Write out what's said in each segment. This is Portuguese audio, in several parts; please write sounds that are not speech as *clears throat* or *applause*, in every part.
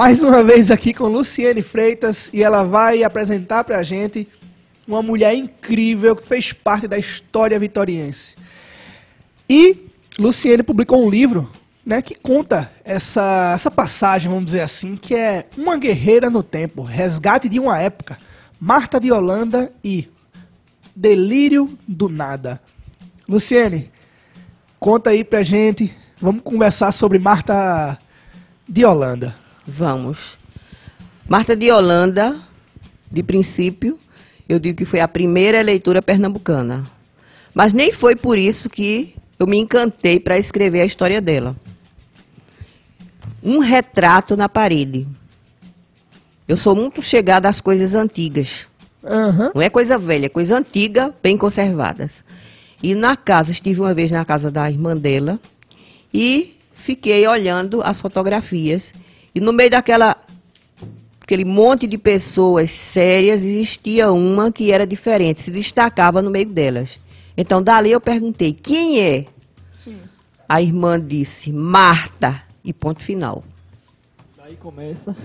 mais uma vez aqui com Luciene Freitas e ela vai apresentar pra gente uma mulher incrível que fez parte da história vitoriense. E Luciene publicou um livro né, que conta essa, essa passagem, vamos dizer assim, que é Uma Guerreira no Tempo, Resgate de uma Época, Marta de Holanda e Delírio do Nada. Luciene, conta aí pra gente, vamos conversar sobre Marta de Holanda. Vamos. Marta de Holanda, de princípio, eu digo que foi a primeira eleitora pernambucana. Mas nem foi por isso que eu me encantei para escrever a história dela. Um retrato na parede. Eu sou muito chegada às coisas antigas. Aham. Não é coisa velha, é coisa antiga, bem conservadas. E na casa, estive uma vez na casa da irmã dela e fiquei olhando as fotografias. E no meio daquela aquele monte de pessoas sérias, existia uma que era diferente, se destacava no meio delas. Então, dali eu perguntei: quem é? Sim. A irmã disse: Marta. E ponto final. Daí começa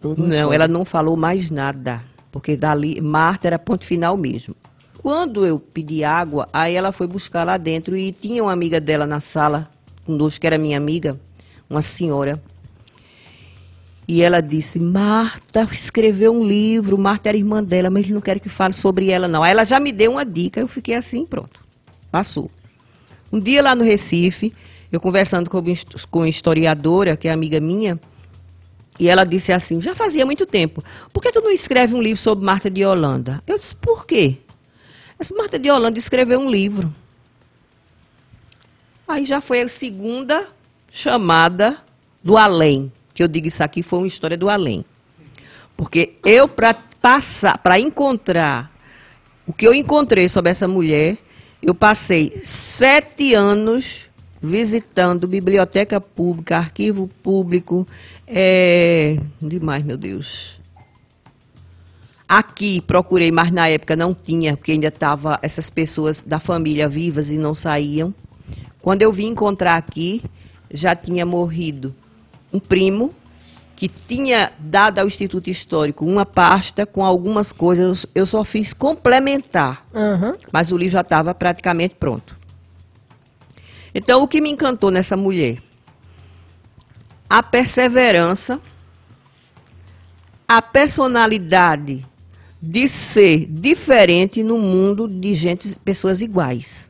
tudo. Não, ela não falou mais nada, porque dali Marta era ponto final mesmo. Quando eu pedi água, aí ela foi buscar lá dentro e tinha uma amiga dela na sala conosco, que era minha amiga, uma senhora. E ela disse: Marta escreveu um livro, Marta era irmã dela, mas eles não querem que fale sobre ela, não. Aí ela já me deu uma dica, eu fiquei assim, pronto. Passou. Um dia lá no Recife, eu conversando com com historiadora, que é amiga minha, e ela disse assim: já fazia muito tempo, por que tu não escreve um livro sobre Marta de Holanda? Eu disse: por quê? Essa Marta de Holanda escreveu um livro. Aí já foi a segunda chamada do além, que eu digo isso aqui foi uma história do além. Porque eu, para passar, para encontrar o que eu encontrei sobre essa mulher, eu passei sete anos visitando biblioteca pública, arquivo público, é... demais, meu Deus. Aqui procurei, mas na época não tinha, porque ainda estavam essas pessoas da família vivas e não saíam. Quando eu vim encontrar aqui, já tinha morrido um primo que tinha dado ao Instituto Histórico uma pasta com algumas coisas. Eu só fiz complementar, Aham. mas o livro já estava praticamente pronto. Então, o que me encantou nessa mulher? A perseverança, a personalidade de ser diferente no mundo de gente, pessoas iguais.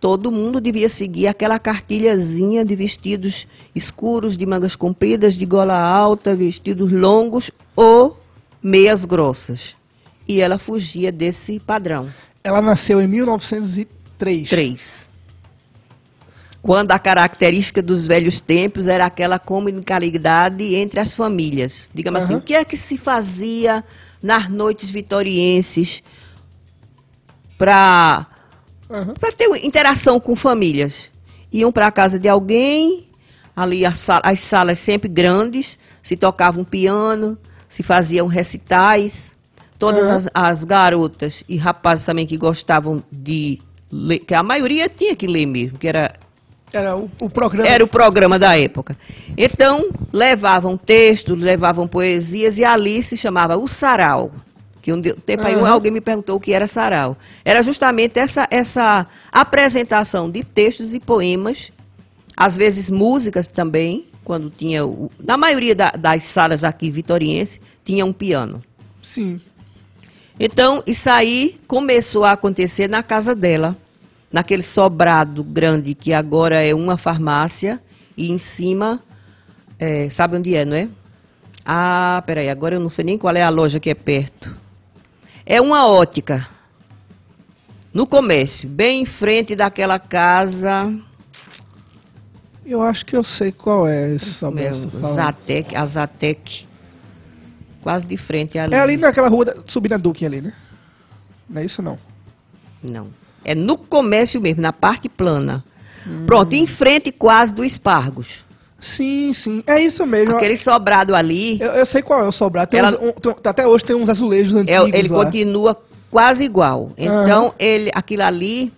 Todo mundo devia seguir aquela cartilhazinha de vestidos escuros, de mangas compridas, de gola alta, vestidos longos ou meias grossas. E ela fugia desse padrão. Ela nasceu em 1903. Três. Quando a característica dos velhos tempos era aquela comunicabilidade entre as famílias. Digamos assim, Aham. o que é que se fazia nas noites vitorienses para Aham. para ter interação com famílias. Iam para a casa de alguém, ali a sa- as salas sempre grandes, se tocava um piano, se faziam recitais. Todas Aham. as, as garotas e rapazes também que gostavam de ler, que a maioria tinha que ler mesmo, que era Era o, o programa. era o programa da época. Então, levavam textos, levavam poesias e ali se chamava o sarau. Que um tempo aí alguém me perguntou o que era sarau. Era justamente essa, essa apresentação de textos e poemas, às vezes músicas também, quando tinha. O, na maioria da- das salas aqui vitoriense, tinha um piano. Sim. Então, isso aí começou a acontecer na casa dela, naquele sobrado grande que agora é uma farmácia, e em cima, é, sabe onde é, não é? Ah, peraí, agora eu não sei nem qual é a loja que é perto. É uma ótica. No comércio, bem em frente daquela casa. Eu acho que eu sei qual é esse você tá. Zatec, a Zatec. Quase de frente ali. É ali naquela rua, da, subindo a Duque ali, né? Não é isso não. Não. É no comércio mesmo, na parte plana. Hum. Pronto, em frente quase do Espargos. Sim, sim. É isso mesmo. Aquele sobrado ali, Eu, eu sei qual é o sobrado. Tem Ela- uns- um- tem- até hoje tem uns azulejos é, antigos ele lá. continua quase igual. Então, ele, aquilo ali,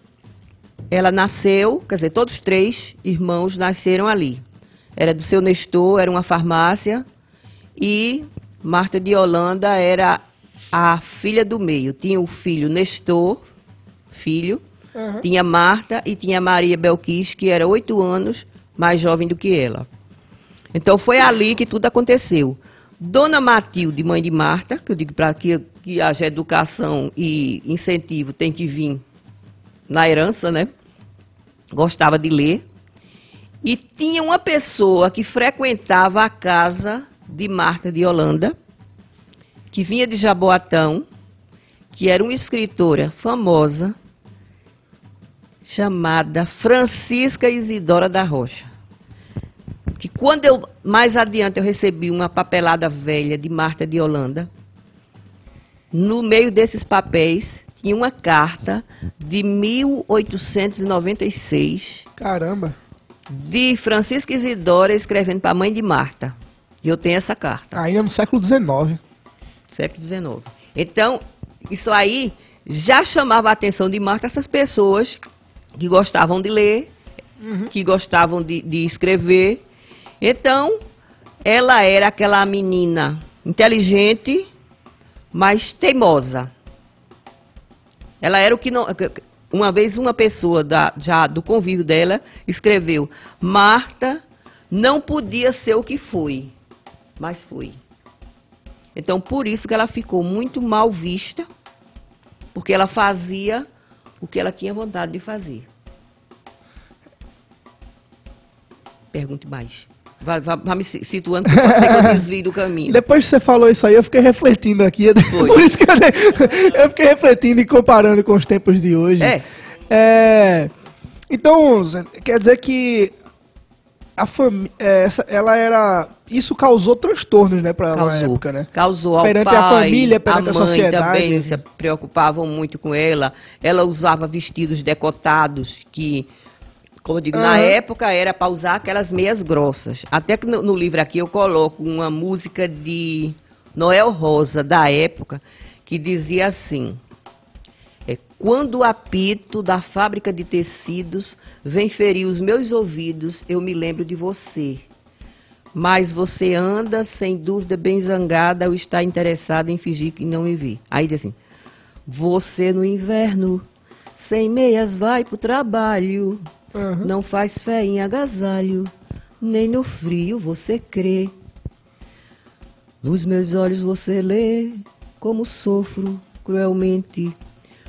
ela nasceu, quer dizer, todos três irmãos nasceram ali. era do seu Nestor, era uma farmácia. E Marta de Holanda era a filha do meio. Tinha o filho Nestor, filho. Aham. Tinha Marta e tinha Maria Belquis, que era oito anos mais jovem do que ela. Então foi ali que tudo aconteceu. Dona Matilde, mãe de Marta, que eu digo para que, que haja educação e incentivo tem que vir na herança, né? Gostava de ler. E tinha uma pessoa que frequentava a casa de Marta de Holanda, que vinha de Jaboatão, que era uma escritora famosa, chamada Francisca Isidora da Rocha. Que quando eu, mais adiante, eu recebi uma papelada velha de Marta de Holanda, no meio desses papéis tinha uma carta de 1896 Caramba. de Francisca Isidora escrevendo para a mãe de Marta. E eu tenho essa carta, Ainda no século XIX. século XIX. Então, isso aí já chamava a atenção de Marta essas pessoas que gostavam de ler, que gostavam de, de escrever. Então, ela era aquela menina inteligente, mas teimosa. Ela era o que não. Uma vez uma pessoa da, já do convívio dela escreveu: Marta não podia ser o que foi, mas foi. Então, por isso que ela ficou muito mal vista, porque ela fazia o que ela tinha vontade de fazer. Pergunte mais. Vai, vai, vai me si- situando, porque pode ser que eu desvie do caminho. Depois que você falou isso aí, eu fiquei refletindo aqui. Foi. *laughs* Por isso que eu, eu fiquei refletindo e comparando com os tempos de hoje. É. É, Então, quer dizer que a família, ela era, isso causou transtornos, né, para ela na Causou. época, né? Causou ao Perante pai, a família, perante a mãe sociedade. também se preocupavam muito com ela. Ela usava vestidos decotados que, como eu digo, na Aham. época era para usar aquelas meias grossas. Até que no, no livro aqui eu coloco uma música de Noel Rosa da época que dizia assim: é, quando o apito da fábrica de tecidos vem ferir os meus ouvidos, eu me lembro de você. Mas você anda, sem dúvida, bem zangada ou está interessada em fingir que não me vê. Aí diz assim: Você no inverno, sem meias, vai pro trabalho. Aham. Não faz fé em agasalho, nem no frio você crê. Nos meus olhos você lê como sofro cruelmente,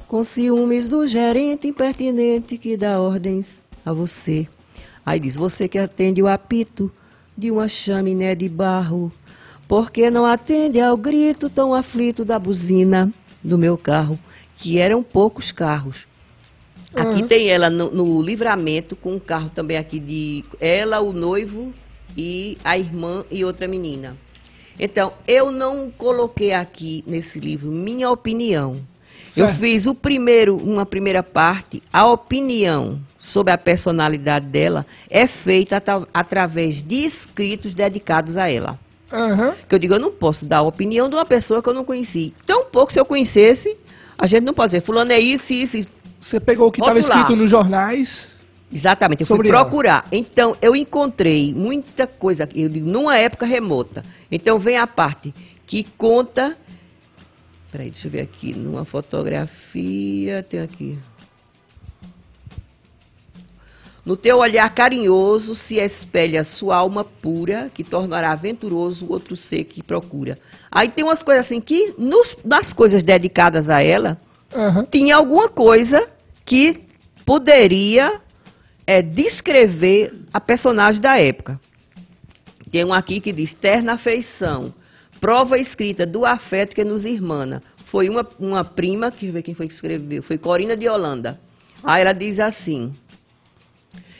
com ciúmes do gerente impertinente que dá ordens a você. Aí diz: Você que atende o apito de uma chaminé de barro, por que não atende ao grito tão aflito da buzina do meu carro? Que eram poucos carros. Aqui tem ela no, no livramento, com um carro também aqui de ela, o noivo e a irmã e outra menina. Então, eu não coloquei aqui nesse livro minha opinião. Eu Certo. fiz o primeiro, uma primeira parte, a opinião sobre a personalidade dela é feita atra- através de escritos dedicados a ela. Aham. Que eu digo, eu não posso dar a opinião de uma pessoa que eu não conheci. Tão pouco se eu conhecesse, a gente não pode dizer, fulano é isso, isso, isso. Você pegou o que estava escrito nos jornais. Exatamente, eu Sobre fui ela. procurar. Então, eu encontrei muita coisa, eu digo, numa época remota. Então, vem a parte que conta. Peraí, deixa eu ver aqui, numa fotografia, tem aqui. No teu olhar carinhoso se espelha sua alma pura, que tornará aventuroso o outro ser que procura. Aí tem umas coisas assim que, nos, nas coisas dedicadas a ela, Aham. tinha alguma coisa que poderia é, descrever a personagem da época. Tem um aqui que diz terna afeição, prova escrita do afeto que nos irmana. Foi uma, uma prima, que ver quem foi que escreveu, foi Corina de Holanda. Aí ela diz assim: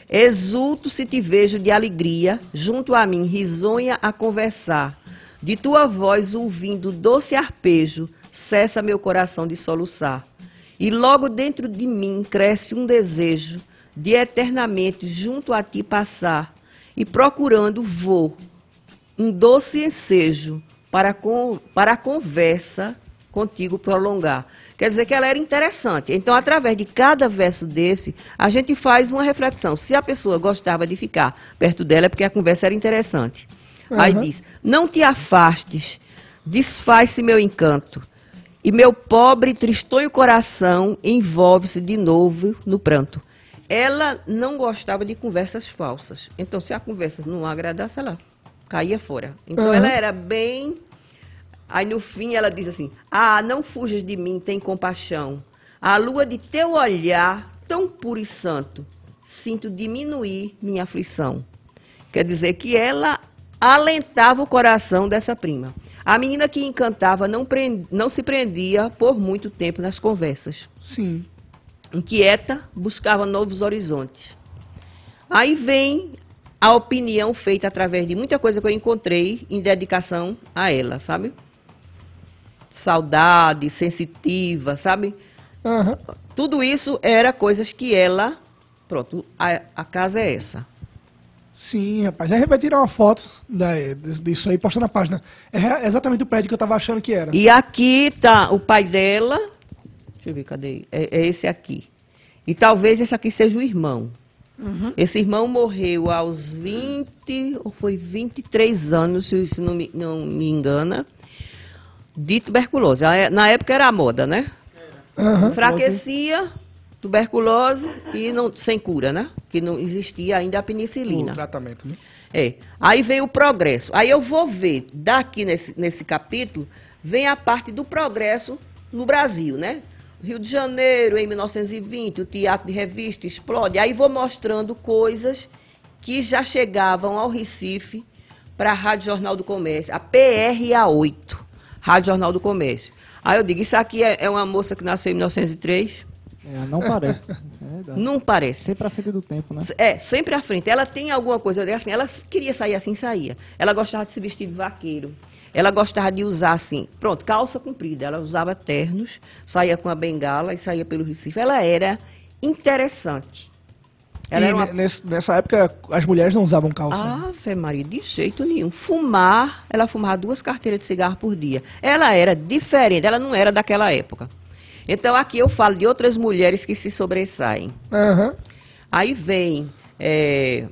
Exulto se te vejo de alegria, junto a mim, risonha a conversar. De tua voz ouvindo doce arpejo, cessa meu coração de soluçar. E logo dentro de mim cresce um desejo de eternamente junto a ti passar. E procurando vou um doce ensejo para, com, para a conversa contigo prolongar. Quer dizer que ela era interessante. Então, através de cada verso desse, a gente faz uma reflexão. Se a pessoa gostava de ficar perto dela, é porque a conversa era interessante. Aí Aham. diz: Não te afastes, desfaz-se meu encanto, e meu pobre e tristonho coração envolve-se de novo no pranto. Ela não gostava de conversas falsas. Então, se a conversa não agradasse, ela caía fora. Então, Aham. ela era bem. Aí, no fim, ela diz assim: Ah, não fujas de mim, tem compaixão. A lua de teu olhar, tão puro e santo, sinto diminuir minha aflição. Quer dizer que ela alentava o coração dessa prima. A menina que encantava não, pren- não se prendia por muito tempo nas conversas. Sim. Inquieta, buscava novos horizontes. Aí vem a opinião feita através de muita coisa que eu encontrei em dedicação a ela, sabe? Saudade, sensitiva, sabe? Aham. Tudo isso era coisas que ela. Pronto, a, a casa é essa. Sim, rapaz. Aí a gente vai tirar uma foto da, disso aí postar na página. É exatamente o prédio que eu tava achando que era. E aqui tá o pai dela. Deixa eu ver, cadê? É, é esse aqui. E talvez esse aqui seja o irmão. Esse irmão morreu aos 20, ou foi 23 anos, se isso não me, não me engana, de tuberculose. É- Na época era a moda, né? Aham. Enfraquecia, tuberculose e não, sem cura, né? Que não existia ainda a O penicilina. tratamento, né? É. Aí vem o progresso. Aí eu vou ver, daqui nesse, nesse capítulo, vem a parte do progresso no Brasil, né? Rio de Janeiro, em 1920, o teatro de revista explode. Aí vou mostrando coisas que já chegavam ao Recife para a Rádio Jornal do Comércio, a PRA8, Rádio Jornal do Comércio. Aí eu digo, isso aqui é, é uma moça que nasceu em 1903? É, não parece. *laughs* É. Não parece. Sempre à frente do tempo, né? É, sempre à frente. Ela tem alguma coisa, assim, ela queria sair assim, saía. Ela gostava de se vestir de vaqueiro. Ela gostava de usar assim, pronto, calça comprida. Ela usava ternos, saía com a bengala e saía pelo Recife. Ela era interessante. Ela e era uma... nesse- nessa época as mulheres não usavam calça. Ah, Fé Maria, de jeito nenhum. Fumar, ela fumava duas carteiras de cigarro por dia. Ela era diferente, ela não era daquela época. Então aqui eu falo de outras mulheres que se sobressaem. Aham. Aí vem é,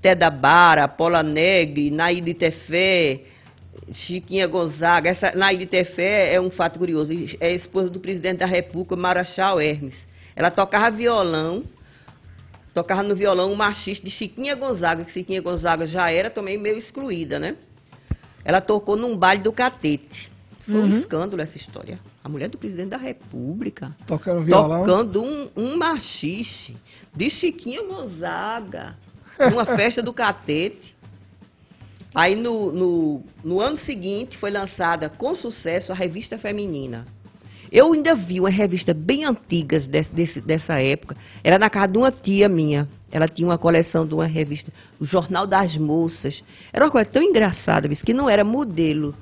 Teda Bara, Paula Negri, Naide Tefé, Chiquinha Gonzaga. Essa Naide Tefé é um fato curioso. É esposa do presidente da República, Marachal Hermes. Ela tocava violão, tocava no violão um machista de Chiquinha Gonzaga, que Chiquinha Gonzaga já era também meio excluída, né? Ela tocou num baile do Catete. Foi um escândalo essa história. A mulher do presidente da República Tocando violão. tocando um, um machixe de Chiquinha Gonzaga, numa *laughs* festa do Catete. Aí no, no, no ano seguinte foi lançada com sucesso a revista feminina. Eu ainda vi uma revista bem antigas desse, desse- dessa época. Era na casa de uma tia minha. Ela tinha uma coleção de uma revista, o Jornal das Moças. Era uma coisa tão engraçada, que não era modelo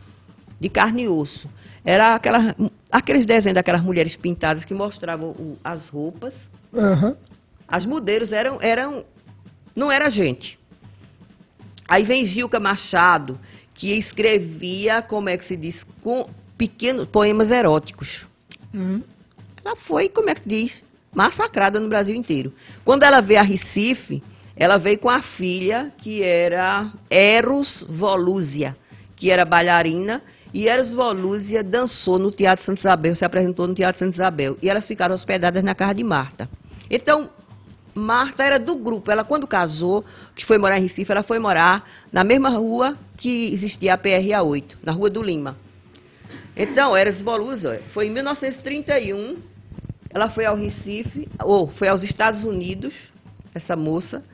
de carne e osso. Era aquela, aqueles desenhos daquelas mulheres pintadas que mostravam o- as roupas. Aham. As modelos eram, eram. Não era gente. Aí vem Gilca Machado, que escrevia, como é que se diz, com pequenos poemas eróticos. Uhum. Ela foi, como é que se diz, massacrada no Brasil inteiro. Quando ela veio a Recife, ela veio com a filha, que era Eros Volúzia, que era bailarina, e Eros Volúzia dançou no Teatro Santa Isabel, se apresentou no Teatro Santa Isabel, e elas ficaram hospedadas na casa de Marta. Então, Marta era do grupo. Ela, quando casou, que foi morar em Recife, ela foi morar na mesma rua que existia a PRA 8, na Rua do Lima. Então, Eras Volúzia, foi em 1931, ela foi ao Recife, ou foi aos Estados Unidos, essa moça,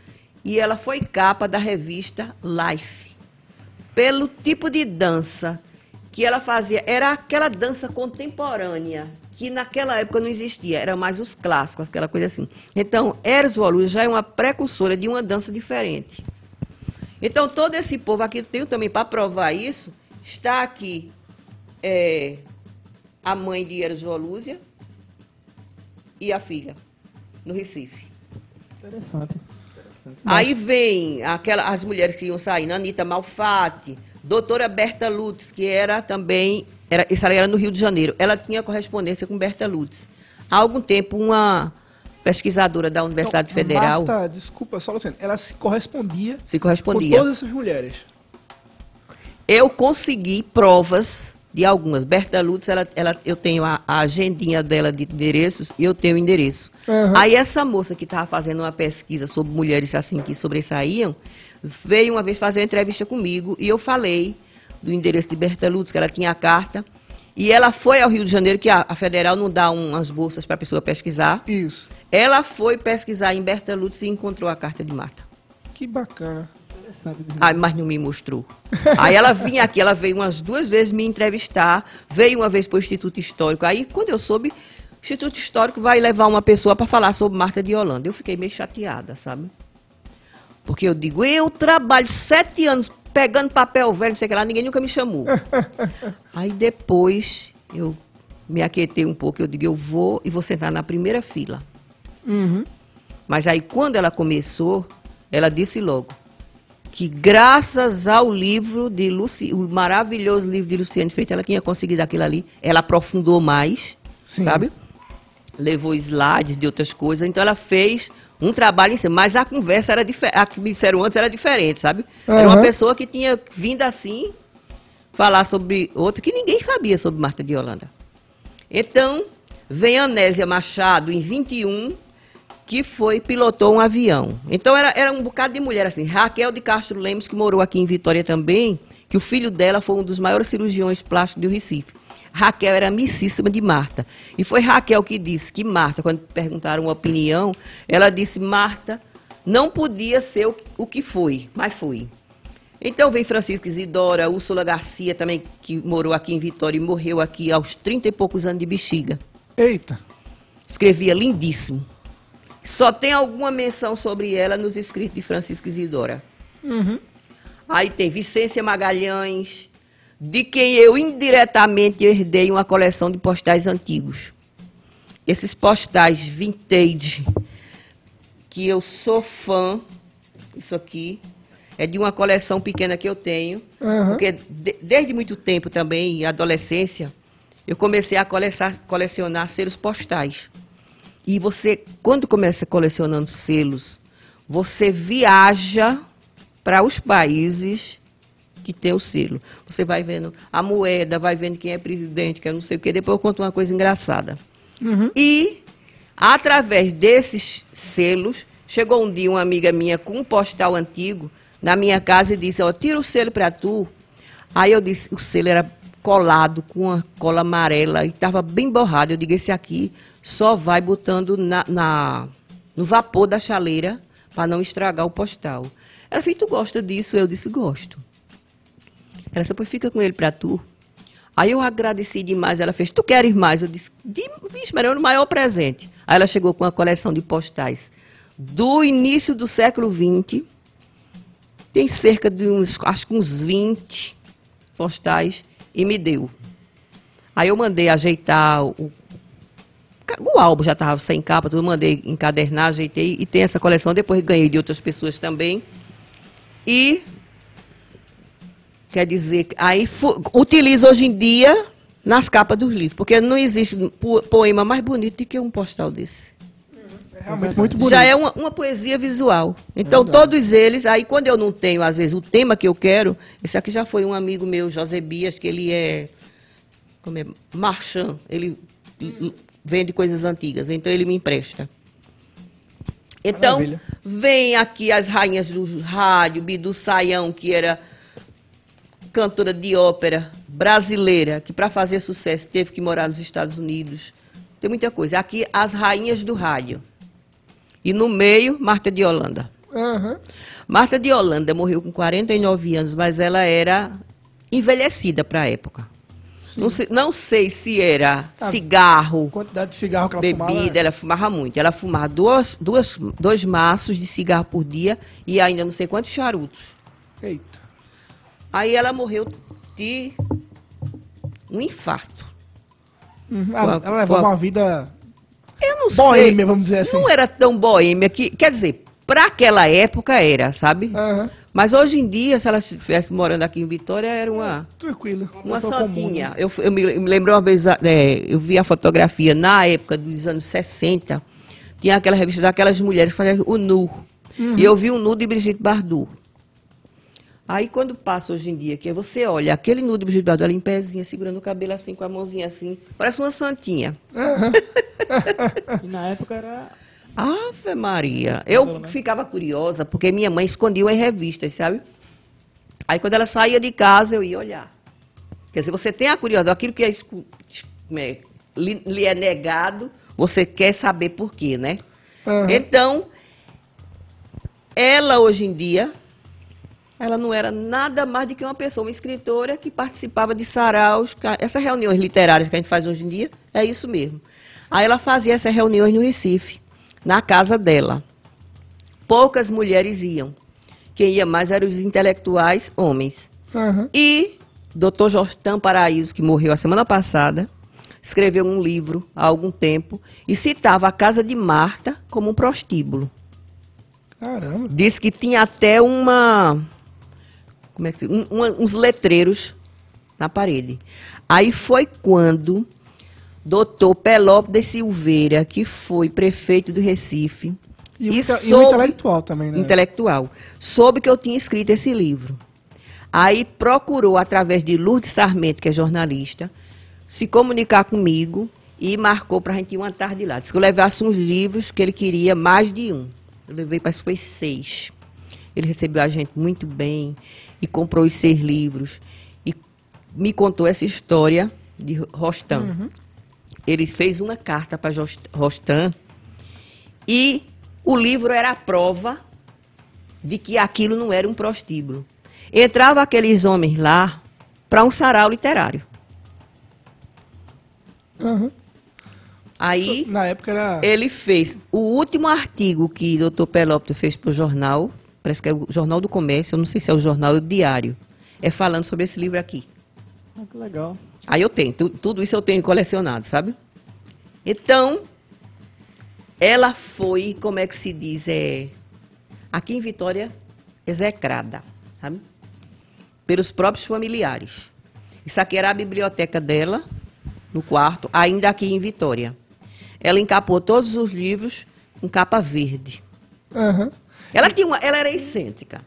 e ela foi capa da revista Life. Pelo tipo de dança que ela fazia, era aquela dança contemporânea, que naquela época não existia, era mais os clássicos, aquela coisa assim. Então, Eros Volúzia já é uma precursora de uma dança diferente. Então, todo esse povo aqui, eu tenho também para provar isso, está aqui é, a mãe de Eros Volúzia e a filha, no Recife. Interessante. Aí vem aquela, as mulheres que iam sair, Anitta Malfatti, Doutora Berta Lutz, que era também, era, essa era no Rio de Janeiro, ela tinha correspondência com Berta Lutz. Há algum tempo, uma pesquisadora da Universidade Então, Federal Marta, desculpa, só Luciano, ela se correspondia, se com correspondia. todas essas mulheres. Eu consegui provas de algumas. Berta Lutz, ela, ela, eu tenho a, a agendinha dela de endereços e eu tenho o endereço. Aham. Aí essa moça que estava fazendo uma pesquisa sobre mulheres assim que sobressaíam, veio uma vez fazer uma entrevista comigo e eu falei do endereço de Berta Lutz, que ela tinha a carta. E ela foi ao Rio de Janeiro, que a, a federal não dá um- umas bolsas para a pessoa pesquisar. Isso. Ela foi pesquisar em Berta Lutz e encontrou a carta de Marta. Que bacana. Interessante. Ai, mas não me mostrou. *laughs* Aí ela vinha aqui, ela veio umas duas vezes me entrevistar, veio uma vez para o Instituto Histórico. Aí, quando eu soube, o Instituto Histórico vai levar uma pessoa para falar sobre Marta de Holanda. Eu fiquei meio chateada, sabe? Porque eu digo, eu trabalho sete anos pegando papel velho, não sei o que lá, ninguém nunca me chamou. *laughs* Aí depois eu me aquietei um pouco, eu digo, eu vou e vou sentar na primeira fila. Uhum. Mas aí, quando ela começou, ela disse logo que, graças ao livro de Luci, o maravilhoso livro de Luciane Freitas, ela tinha conseguido aquilo ali. Ela aprofundou mais, Sim. sabe? Levou slides de outras coisas. Então, ela fez um trabalho em cima. Mas a conversa era diferente. A que me disseram antes era diferente, sabe? Era uma pessoa que tinha vindo assim falar sobre outro que ninguém sabia sobre Marta de Holanda. Então, vem Anésia Machado em 21, que foi, pilotou um avião. Então, era, era um bocado de mulher, assim. Raquel de Castro Lemos, que morou aqui em Vitória também, que o filho dela foi um dos maiores cirurgiões plásticos do Recife. Raquel era amicíssima de Marta. E foi Raquel que disse que Marta, quando perguntaram a opinião, ela disse, Marta não podia ser o que- o que foi, mas foi. Então vem Francisca Isidora, Úrsula Garcia também, que morou aqui em Vitória e morreu aqui aos 30 e poucos anos de bexiga. Eita. Escrevia lindíssimo. Só tem alguma menção sobre ela nos escritos de Francisca Isidora. Uhum. Aí tem Vicência Magalhães, de quem eu indiretamente herdei uma coleção de postais antigos. Esses postais vintage, que eu sou fã, isso aqui, é de uma coleção pequena que eu tenho, Aham. porque de- desde muito tempo também, adolescência, eu comecei a colecionar, colecionar selos postais. E você, quando começa colecionando selos, você viaja para os países que tem o selo. Você vai vendo a moeda, vai vendo quem é presidente, que eu não sei o quê. Depois eu conto uma coisa engraçada. Uhum. E, através desses selos, chegou um dia uma amiga minha com um postal antigo na minha casa e disse, ó, tira o selo para tu. Aí eu disse, o selo era colado com uma cola amarela e estava bem borrado. Eu digo, esse aqui só vai botando na, na- no vapor da chaleira para não estragar o postal. Ela fez, tu gosta disso? Eu disse, gosto. Ela disse, pois fica com ele para tu. Aí eu agradeci demais, ela fez, tu queres mais? Eu disse, "Di- vixe, Maria, é o maior presente. Aí ela chegou com uma coleção de postais do início do século XX, tem cerca de uns, acho que uns 20 postais, e me deu. Aí eu mandei ajeitar o, o álbum, já estava sem capa, tudo, mandei encadernar, ajeitei, e tem essa coleção, depois ganhei de outras pessoas também. E Quer dizer, aí utilizo hoje em dia nas capas dos livros, porque não existe po- poema mais bonito do que um postal desse. É realmente muito bonito. Já é uma, uma poesia visual. Então, todos eles, aí quando eu não tenho, às vezes, o tema que eu quero, esse aqui já foi um amigo meu, José Bias, que ele é, como é, marchand, ele vende coisas antigas, então ele me empresta. Então, Maravilha. vem aqui as rainhas do rádio, Bidu Saião, que era cantora de ópera brasileira, que para fazer sucesso teve que morar nos Estados Unidos. Tem muita coisa. Aqui, as rainhas do rádio. E no meio, Marta de Holanda. Aham. Marta de Holanda morreu com 49 anos, mas ela era envelhecida para a época. Não sei, não sei se era Ah, cigarro, Quantidade de cigarro que ela bebida, fumava. ela fumava muito. Ela fumava duas, duas, dois maços de cigarro por dia e ainda não sei quantos charutos. Eita. Aí ela morreu de um infarto. Uhum. Ela, ela foi- uma vida Eu não boêmia, sei. vamos dizer assim. Não era tão boêmia que. Quer dizer, Pra aquela época era, sabe? Aham. Mas hoje em dia, se ela estivesse morando aqui em Vitória, era uma, Tranquilo. uma santinha. né? Eu, eu, me, eu me lembro uma vez, é, eu vi a fotografia na época dos anos 60, tinha aquela revista daquelas mulheres que faziam o nu. E eu vi um nu de Brigitte Bardot. Aí quando passa hoje em dia, que você olha aquele nu de Brigitte Bardot, ela em pezinha, segurando o cabelo assim, com a mãozinha assim, parece uma santinha. *laughs* E na época era. Ave Maria. Eu né? ficava curiosa, porque minha mãe escondia em revistas, sabe? Aí quando ela saía de casa, eu ia olhar. Quer dizer, você tem a curiosidade, aquilo que é, é, lhe, é negado, você quer saber por quê, né? Aham. Então, ela hoje em dia, ela não era nada mais do que uma pessoa, uma escritora que participava de saraus, essas reuniões literárias que a gente faz hoje em dia, é isso mesmo. Aí ela fazia essas reuniões no Recife, na casa dela. Poucas mulheres iam. Quem ia mais eram os intelectuais homens. Aham. E Dr. Jostan Paraíso, que morreu a semana passada, escreveu um livro há algum tempo e citava a casa de Marta como um prostíbulo. Caramba. Disse que tinha até uma. Como é que um- uns letreiros na parede. Aí foi quando doutor Pelópolis de Silveira, que foi prefeito do Recife, E, o inte- e o soube- intelectual também, né? intelectual, soube que eu tinha escrito esse livro. Aí procurou, através de Lourdes Sarmento, que é jornalista, se comunicar comigo e marcou para a gente ir uma tarde lá. Disse que eu levasse uns livros, que ele queria mais de um. Eu levei, parece que foi seis. Ele recebeu a gente muito bem e comprou os seis livros. E me contou essa história de Rostam. Ele fez uma carta para Rostam e o livro era a prova de que aquilo não era um prostíbulo. Entrava aqueles homens lá para um sarau literário. Aham. Aí Na época era. ele fez o último artigo que o doutor Pelópio fez para o jornal, parece que é o Jornal do Comércio, eu não sei se é o jornal ou o diário, é falando sobre esse livro aqui. Ah, que legal. Aí eu tenho, tu- tudo isso eu tenho colecionado, sabe? Então, ela foi, como é que se diz, é, aqui em Vitória, execrada, sabe? Pelos próprios familiares. Isso aqui era a biblioteca dela, no quarto, ainda aqui em Vitória. Ela encapou todos os livros com capa verde. Aham. Ela, tinha uma, ela era excêntrica.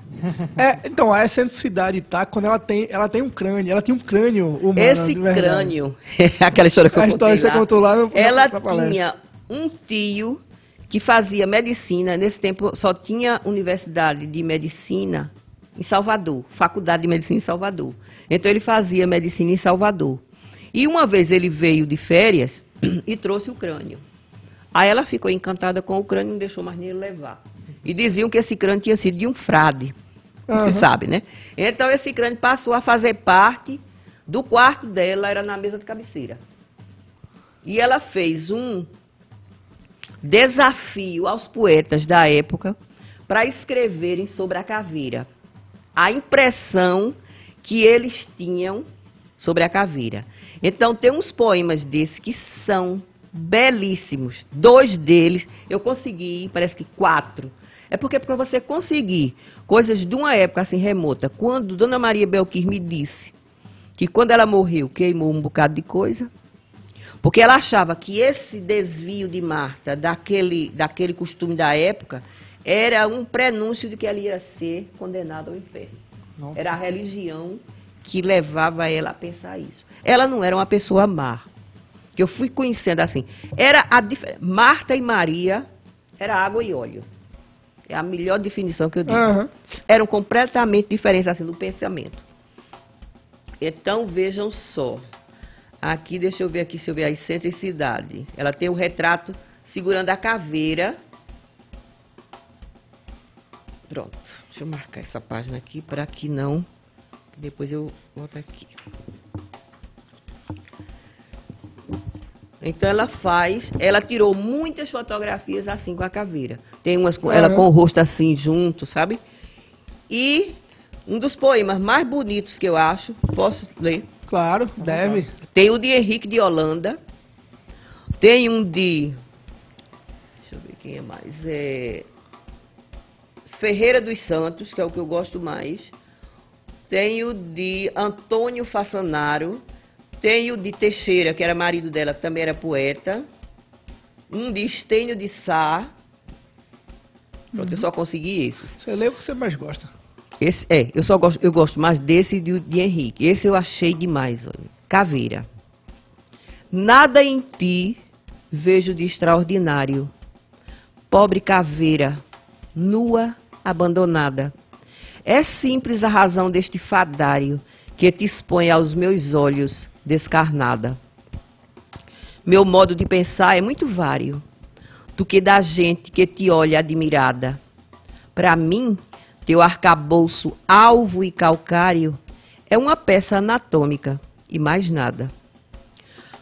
É, então, a excentricidade tá quando ela tem, ela tem um crânio. Ela tinha um crânio humano. Esse crânio, *laughs* aquela história que eu A contei história que você contou lá no- ela na tinha um tio que fazia medicina, nesse tempo só tinha universidade de medicina em Salvador, faculdade de medicina em Salvador. Então ele fazia medicina em Salvador. E uma vez ele veio de férias *clears throat* e trouxe o crânio. Aí ela ficou encantada com o crânio e não deixou mais nem ele levar. E diziam que esse crânio tinha sido de um frade. Aham. Você sabe, né? Então esse crânio passou a fazer parte do quarto dela, era na mesa de cabeceira. E ela fez um desafio aos poetas da época para escreverem sobre a caveira. A impressão que eles tinham sobre a caveira. Então, tem uns poemas desses que são belíssimos. Dois deles, eu consegui, parece que quatro. É porque para você conseguir coisas de uma época assim remota, quando Dona Maria Belquir me disse que quando ela morreu queimou um bocado de coisa, porque ela achava que esse desvio de Marta daquele, daquele costume da época era um prenúncio de que ela ia ser condenada ao inferno. Nossa. Era a religião que levava ela a pensar isso. Ela não era uma pessoa má. Que eu fui conhecendo assim. Era a dif- Marta e Maria era água e óleo. É a melhor definição que eu digo. Aham. Eram completamente diferentes assim no pensamento. Então vejam só. Aqui, deixa eu ver aqui se eu ver a excentricidade. Ela tem o retrato segurando a caveira. Pronto. Deixa eu marcar essa página aqui para que não. Depois eu volto aqui. Então ela faz, ela tirou muitas fotografias assim com a caveira. Tem umas com ela com o rosto assim junto, sabe? E um dos poemas mais bonitos que eu acho, posso ler? Claro, deve. Tem o de Henrique de Holanda. Tem um de. Deixa eu ver quem é mais. É, Ferreira dos Santos, que é o que eu gosto mais. Tenho de Antônio Fassanaro. Tenho de Teixeira, que era marido dela, que também era poeta. Um de Estênio de Sá. Pronto, eu só consegui esses. Você lê o que você mais gosta. Esse, é, eu só gosto, eu gosto mais desse de, de Henrique. Esse eu achei demais, olha. Caveira. Nada em ti vejo de extraordinário. Pobre caveira, nua, abandonada. É simples a razão deste fadário que te expõe aos meus olhos, descarnada. Meu modo de pensar é muito vário do que da gente que te olha admirada. Para mim, teu arcabouço alvo e calcário é uma peça anatômica e mais nada.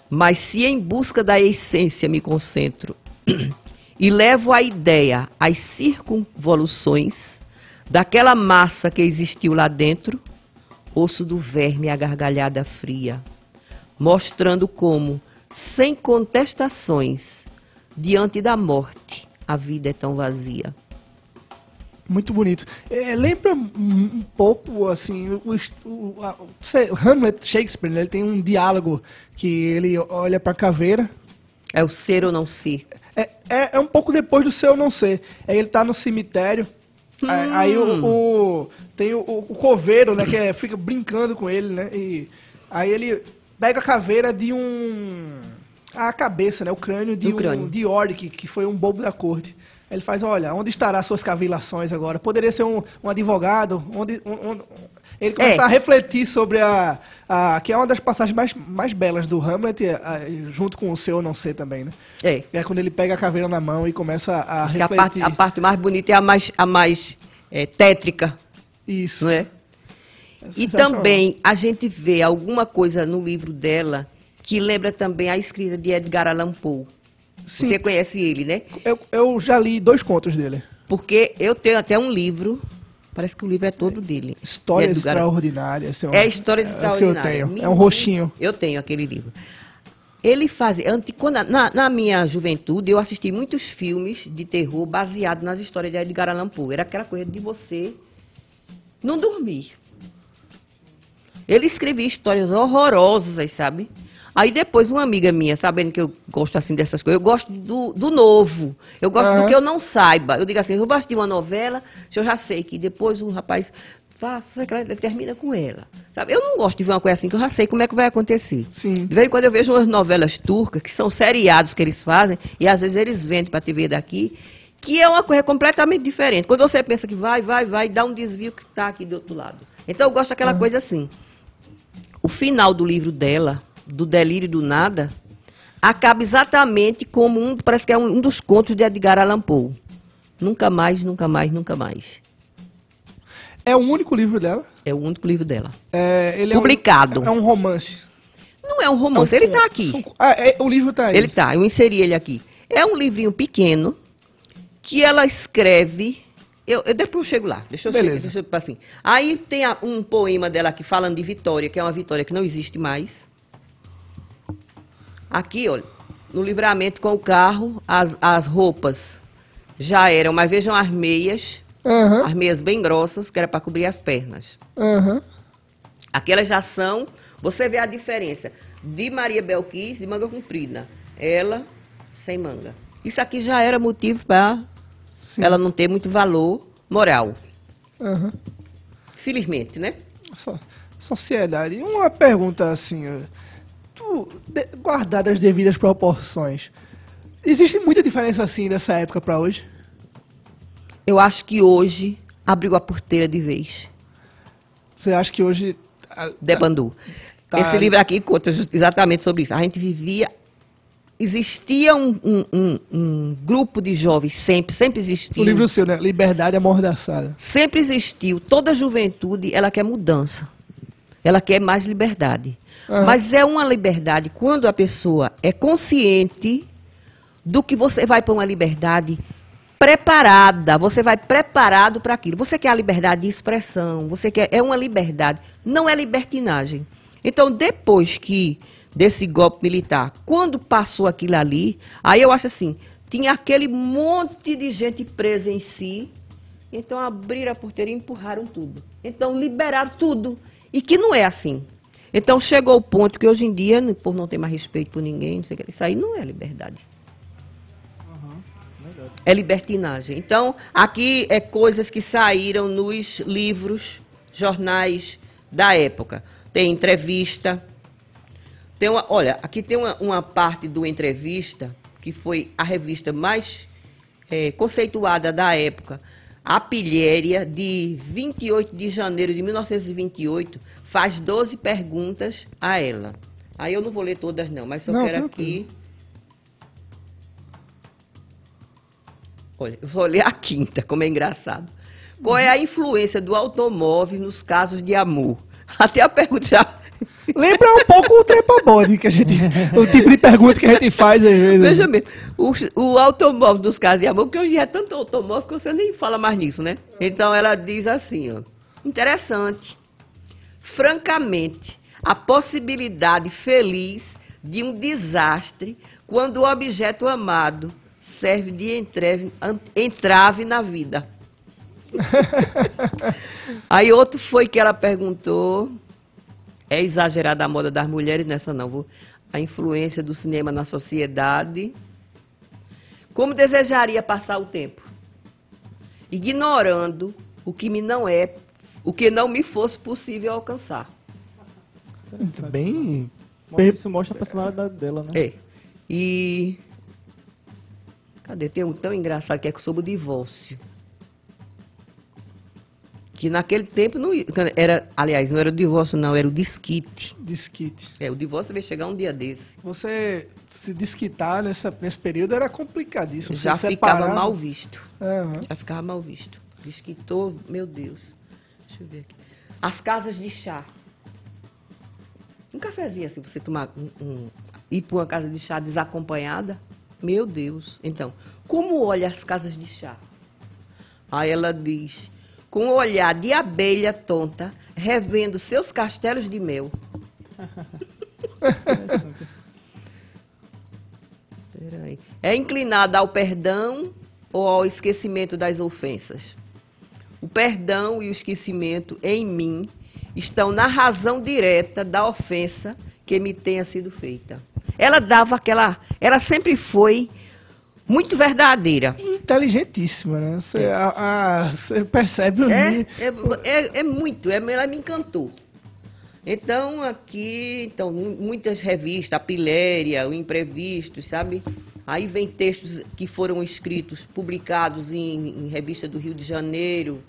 Mas se em busca da essência me concentro *clears throat* e levo a ideia às circunvoluções daquela massa que existiu lá dentro, osso do verme a gargalhada fria, mostrando como, sem contestações, diante da morte, a vida é tão vazia. Muito bonito. É, lembra um, pouco, assim, o, o, a, Hamlet, Shakespeare, né, ele tem um diálogo que ele olha pra caveira. É o ser ou não ser. É, é, é um pouco depois do seu não ser. Aí ele tá no cemitério. Aí, aí o, o- tem o, o coveiro, né, que é- fica brincando com ele, né? E aí ele pega a caveira de um a cabeça, né, o crânio de um crânio. de Yorick, que foi um bobo da corte. Ele faz, olha, onde estará suas cavilações agora? Poderia ser um, um advogado, onde, um- um- ele começa É. a refletir sobre a, a que é uma das passagens mais, mais belas do Hamlet, a- junto com o seu não ser também, né? É. É quando ele pega a caveira na mão e começa a Acho que a refletir. parte, a parte mais bonita é a mais, a mais é, tétrica, Isso. não é? É E também a gente vê alguma coisa no livro dela que lembra também a escrita de Edgar Allan Poe. Sim. Você conhece ele, né? Eu, eu já li dois contos dele. Porque eu tenho até um livro, parece que o livro é todo dele. Histórias Edgar- Extraordinárias. É Histórias É o que Extraordinárias. eu tenho. É um roxinho. Eu tenho aquele livro. Ele fazia. ante- quando- na, na minha juventude, eu assisti muitos filmes de terror baseados nas histórias de Edgar Allan Poe. Era aquela coisa de você não dormir. Ele escrevia histórias horrorosas, sabe? Aí depois uma amiga minha, sabendo que eu gosto assim dessas coisas, eu gosto do, do novo. Eu gosto Aham. do que eu não saiba. Eu digo assim, eu vou assistir uma novela, se eu já sei que depois o rapaz faça, termina com ela. Sabe? Eu não gosto de ver uma coisa assim que eu já sei como é que vai acontecer. Sim. De vez em quando eu vejo umas novelas turcas, que são seriados que eles fazem, e às vezes eles vendem para a TV daqui, que é uma coisa completamente diferente. Quando você pensa que vai, vai, vai, dá um desvio que está aqui do outro lado. Então eu gosto daquela coisa assim. O final do livro dela, do Delírio do Nada, acaba exatamente como um, parece que é um, um dos contos de Edgar Allan Poe. Nunca mais, nunca mais, nunca mais. É o único livro dela. É o único livro dela. É, Publicado. É um, é um romance. Não é um romance, ele está aqui. São- ah, é, o livro tá aí. Ele tá, eu inseri ele aqui. É um livrinho pequeno que ela escreve. Eu, eu depois eu chego lá. Deixa eu Beleza. chegar, deixa eu assim. Aí tem a- um poema dela aqui falando de Vitória, que é uma Vitória que não existe mais. Aqui, olha, no livramento com o carro, as, as roupas já eram, mas vejam as meias, Aham, as meias bem grossas, que era para cobrir as pernas. aham. Aquelas já são, você vê a diferença de Maria Belquis de manga comprida. Ela sem manga. Isso aqui já era motivo para Sim. ela não ter muito valor moral. aham. Felizmente, né? So- Sociedade. Uma pergunta assim, eh, tu, de- guardado as devidas proporções, existe muita diferença assim dessa época pra hoje? Eu acho que hoje abriu a porteira de vez. Você acha que hoje Debandou. Tá. Esse livro aqui conta exatamente sobre isso. A gente vivia. Existia um, um- um- um grupo de jovens, sempre, sempre existiu. o livro seu, né? Liberdade amordaçada. Sempre existiu. Toda juventude, ela quer mudança. Ela quer mais liberdade. Aham. Mas é uma liberdade quando a pessoa é consciente do que você vai para uma liberdade preparada. Você vai preparado para aquilo. Você quer a liberdade de expressão. Você quer é uma liberdade. Não é libertinagem. Então, depois que desse golpe militar, quando passou aquilo ali, aí eu acho assim, tinha aquele monte de gente presa em si Então abriram a porteira e empurraram tudo. Então liberaram tudo. E que não é assim. Então chegou o ponto que hoje em dia, por não ter mais respeito por ninguém, não sei o que, isso aí não é liberdade. É libertinagem. Então, aqui é coisas que saíram nos livros, jornais da época. Tem entrevista. Tem uma, olha, aqui tem uma, uma parte do entrevista que foi a revista mais é, conceituada da época. A Pilhéria, de 28 de janeiro de 1928, faz 12 perguntas a ela. Aí eu não vou ler todas, não, mas só Não, quero tranquilo. aqui. Olha, eu vou ler a quinta, como é engraçado. Qual é a influência do automóvel nos casos de amor? *laughs* Até a pergunta já. *laughs* Lembra um pouco o trepa-bode que a gente. o tipo de pergunta que a gente faz às vezes. Veja bem, o, o automóvel dos casos de amor, porque hoje é tanto automóvel que você nem fala mais nisso, né? Então ela diz assim, ó. Interessante. Francamente, a possibilidade feliz de um desastre quando o objeto amado serve de entrave, an- entrave na vida. *laughs* Aí outro foi que ela perguntou, é exagerada a moda das mulheres nessa não, vou- a influência do cinema na sociedade. Como desejaria passar o tempo? Ignorando o que me não é, o que não me fosse possível alcançar. Bem. Bom, Isso mostra a personalidade dela, né? É. E cadê? Tem um tão engraçado que é sobre o divórcio. Que naquele tempo não era, aliás, não era o divórcio não, era o desquite. Disquite. É, o divórcio vai chegar um dia desse. Você se desquitar nessa, nesse período era complicadíssimo. Já Você ficava separar- mal visto. Aham. Já ficava mal visto. Desquitou, meu Deus. Deixa eu ver aqui. As casas de chá. Um cafezinho assim, você tomar um, um- ir para uma casa de chá desacompanhada. Meu Deus. Então, como olha as casas de chá? Aí ela diz, com um olhar de abelha tonta, revendo seus castelos de mel. *laughs* É inclinada ao perdão ou ao esquecimento das ofensas? O perdão e o esquecimento em mim estão na razão direta da ofensa que me tenha sido feita. Ela dava aquela. Ela sempre foi muito verdadeira. Inteligentíssima, né? Você, a- a- você percebe o É, é, é, é muito, é, ela me encantou. Então, aqui, então, mu- muitas revistas, a Piléria, o Imprevisto, sabe? Aí vem textos que foram escritos, publicados em, em revista do Rio de Janeiro.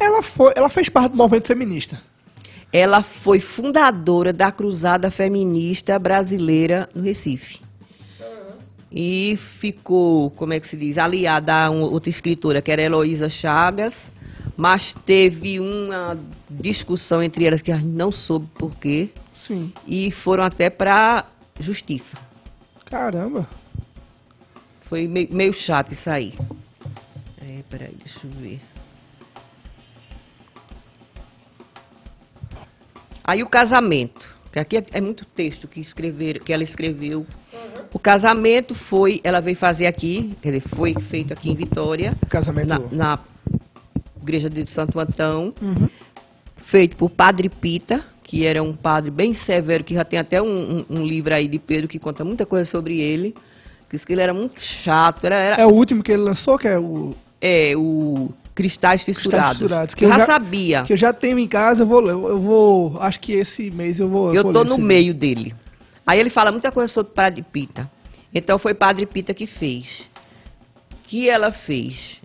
Ela, foi, ela fez parte do movimento feminista. Ela foi fundadora da Cruzada Feminista Brasileira no Recife. E ficou, como é que se diz, aliada a uma outra escritora, que era Heloísa Chagas, mas teve uma discussão entre elas que a gente não soube por quê, Sim. e foram até para justiça. Caramba. Foi meio, meio chato isso aí. É, peraí, deixa eu ver. Aí o casamento, que aqui é, é muito texto que escrever, que ela escreveu. O casamento foi, ela veio fazer aqui, quer dizer, foi feito aqui em Vitória, Casamento. na, na igreja de Santo Antão, feito por Padre Pita, que era um padre bem severo, que já tem até um, um- um livro aí de Pedro que conta muita coisa sobre ele. Diz que ele era muito chato, era, era É o último que ele lançou, que é o. é, o Cristais Fissurados. Fissurados, que eu já, sabia. Que eu já tenho em casa, eu vou. Eu eu vou. Acho que esse mês eu vou. Eu vou tô no meio dele. Aí ele fala muita coisa sobre Padre Pita. Então foi Padre Pita que fez. que ela fez?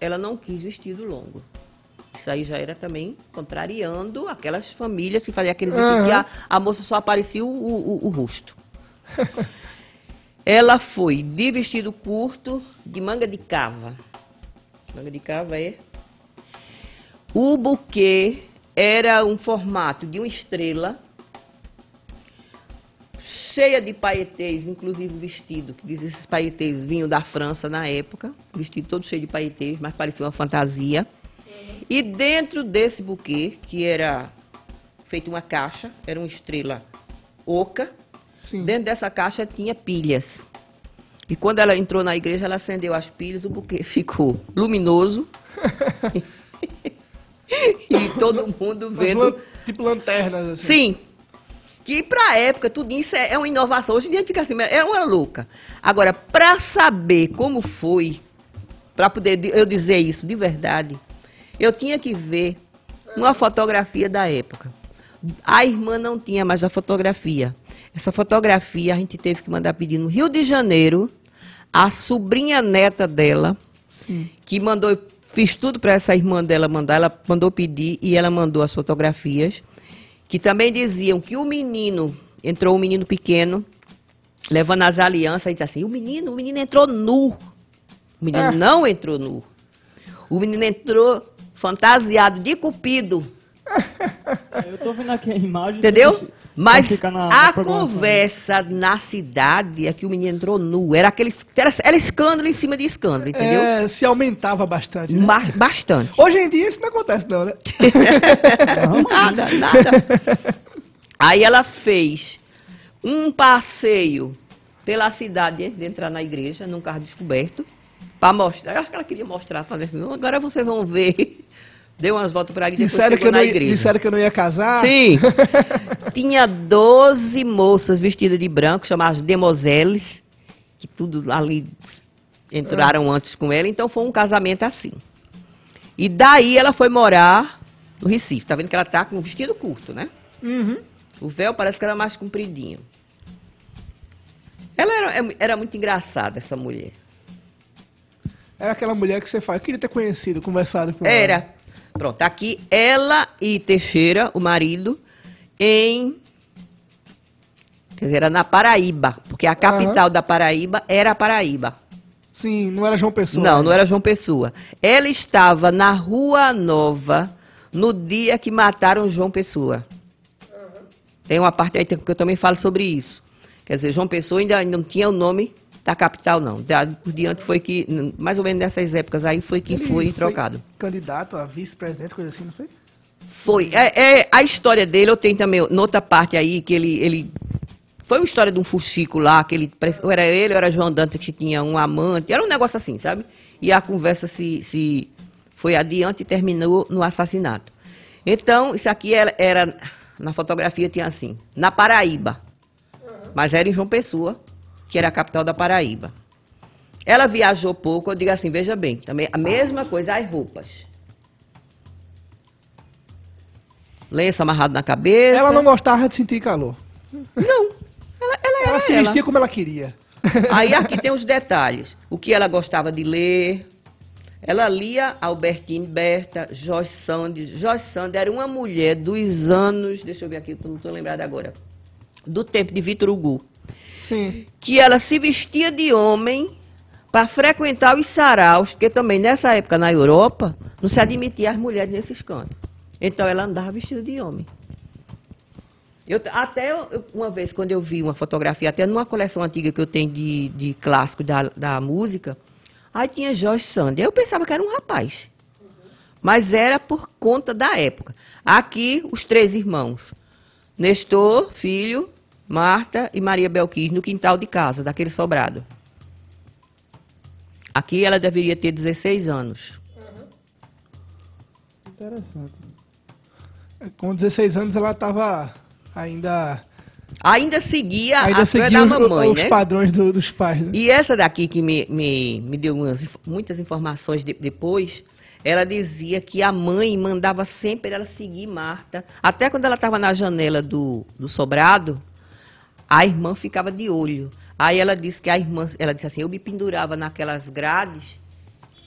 Ela não quis vestido longo. Isso aí já era também contrariando aquelas famílias que faziam aquele vestido que a, a moça só aparecia o, o- o- o rosto. ela foi de vestido curto, de manga de cava. Manga de cava é. O buquê era um formato de uma estrela, cheia de paetês, inclusive o vestido, que diz esses paetês vinham da França na época, vestido todo cheio de paetês, mas parecia uma fantasia. E dentro desse buquê, que era feito uma caixa, era uma estrela oca, Sim. dentro dessa caixa tinha pilhas. E quando ela entrou na igreja, ela acendeu as pilhas, o buquê *laughs* ficou luminoso. *laughs* e todo mundo vendo. tipo lanternas, assim. Sim. Que pra época, tudo isso é é uma inovação. Hoje em dia a gente fica assim, é uma louca. Agora, pra saber como foi, pra poder eu dizer isso de verdade, eu tinha que ver uma fotografia da época. A irmã não tinha mais a fotografia. Essa fotografia a gente teve que mandar pedir no Rio de Janeiro. A sobrinha neta dela, Sim. que mandou, fiz tudo para essa irmã dela mandar, ela mandou pedir e ela mandou as fotografias, que também diziam que o menino, entrou um menino pequeno, levando as alianças, e disse assim, o menino, o menino entrou nu. O menino Ah. não entrou nu. O menino entrou fantasiado de cupido. *laughs* Eu tô vendo aqui a imagem. Entendeu? Mas na- na a conversa na cidade é que o menino entrou nu. Era aquele. Era, era escândalo em cima de escândalo, entendeu? É, se aumentava bastante. Né? Ma- Bastante. Hoje em dia isso não acontece, não, né? *laughs* nada, nada. Aí ela fez um passeio pela cidade de entrar na igreja, num carro descoberto, para mostrar. Eu acho que ela queria mostrar, fazer assim, agora vocês vão ver. Deu umas voltas por ali, depois Disseram que, chegou não, na ia- igreja. disseram que eu não ia casar. Sim. *laughs* Tinha 12 moças vestidas de branco, chamadas demoselles, que tudo ali entraram antes com ela, então foi um casamento assim. E daí ela foi morar no Recife. Tá vendo que ela tá com um vestido curto, né? Uhum. O véu parece que era mais compridinho. Ela era, era muito engraçada, essa mulher. Era aquela mulher que você fala. Eu queria ter conhecido, conversado com ela. Era. Pronto, aqui ela e Teixeira, o marido, em. Quer dizer, era na Paraíba, porque a capital da Paraíba era a Paraíba. Sim, não era João Pessoa. Não, né? não era João Pessoa. Ela estava na Rua Nova no dia que mataram João Pessoa. Tem uma parte aí que eu também falo sobre isso. Quer dizer, João Pessoa ainda não tinha o nome da capital, não. Da- Por diante foi que, mais ou menos nessas épocas aí, foi que Ele foi trocado. Candidato a vice-presidente, coisa assim, não foi? Foi. É, é, a história dele, eu tenho também, noutra parte aí, que ele. ele foi uma história de um fuxico lá, que ele. Ou era ele, ou era João Dantas que tinha um amante. Era um negócio assim, sabe? E a conversa se, se foi adiante e terminou no assassinato. Então, isso aqui era, era- Na fotografia tinha assim, na Paraíba. Mas era em João Pessoa, que era a capital da Paraíba. Ela viajou pouco, eu digo assim, veja bem, também a mesma coisa, as roupas. Lenço amarrado na cabeça. Ela não gostava de sentir calor. Não. Ela, ela Ela se ela. vestia como ela queria. Aí aqui tem os detalhes. O que ela gostava de ler. Ela lia Albertine Berta, Jorge Sand. Jorge Sand era uma mulher dos anos, deixa eu ver aqui, não estou lembrada agora, do tempo de Vitor Hugo. Que ela se vestia de homem para frequentar os saraus, porque também nessa época na Europa não se admitia as mulheres nesses cantos. Então ela andava vestida de homem. Eu, até eu- uma vez, quando eu vi uma fotografia, até numa coleção antiga que eu tenho de, de clássico da, da música, aí tinha Jorge Sander. Eu pensava que era um rapaz. Mas era por conta da época. Aqui, os três irmãos. Nestor, filho, Marta e Maria Belquis, no quintal de casa, daquele sobrado. Aqui ela deveria ter 16 anos. Interessante. Com 16 anos ela estava ainda. Ainda seguia ainda a seguia da os, mamãe, os né? padrões do- dos pais. Né? E essa daqui que me, me, me deu umas muitas informações de- depois, ela dizia que a mãe mandava sempre ela seguir Marta. Até quando ela estava na janela do, do sobrado, a irmã ficava de olho. Aí ela disse que a irmã, ela disse assim, eu me pendurava naquelas grades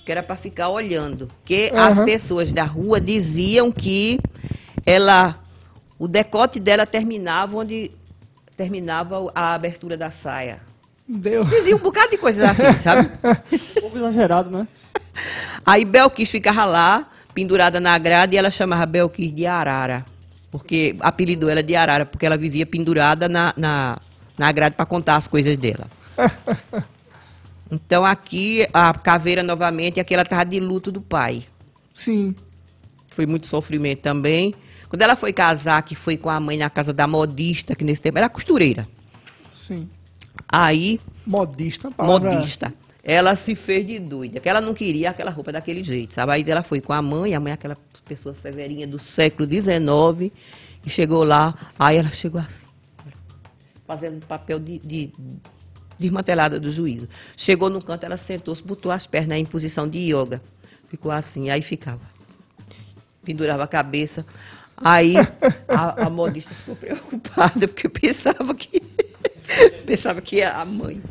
que era para ficar olhando. Que as Aham. pessoas da rua diziam que ela, o decote dela terminava onde terminava a abertura da saia. Deu. Dizia um bocado de coisas assim, *laughs* sabe? Um pouco exagerado, né? Aí Belquis ficava lá, pendurada na grade, e ela chamava Belquis de Arara. Porque apelidou ela de Arara, porque ela vivia pendurada na, na, na grade para contar as coisas dela. *laughs* Então aqui a caveira novamente, aqui ela estava de luto do pai. Sim. Foi muito sofrimento também. Quando ela foi casar, que foi com a mãe na casa da modista, que nesse tempo era costureira. Sim. Aí, Modista, palavra... modista, ela se fez de doida, que ela não queria aquela roupa daquele jeito, sabe? Aí ela foi com a mãe, a mãe é aquela pessoa severinha do século XIX, e chegou lá, aí ela chegou assim, fazendo papel de, de desmantelada do juízo. Chegou no canto, ela sentou-se, botou as pernas em posição de yoga. Ficou assim, aí ficava. Pendurava a cabeça. Aí a, a modista ficou preocupada, porque pensava que *laughs* pensava que a mãe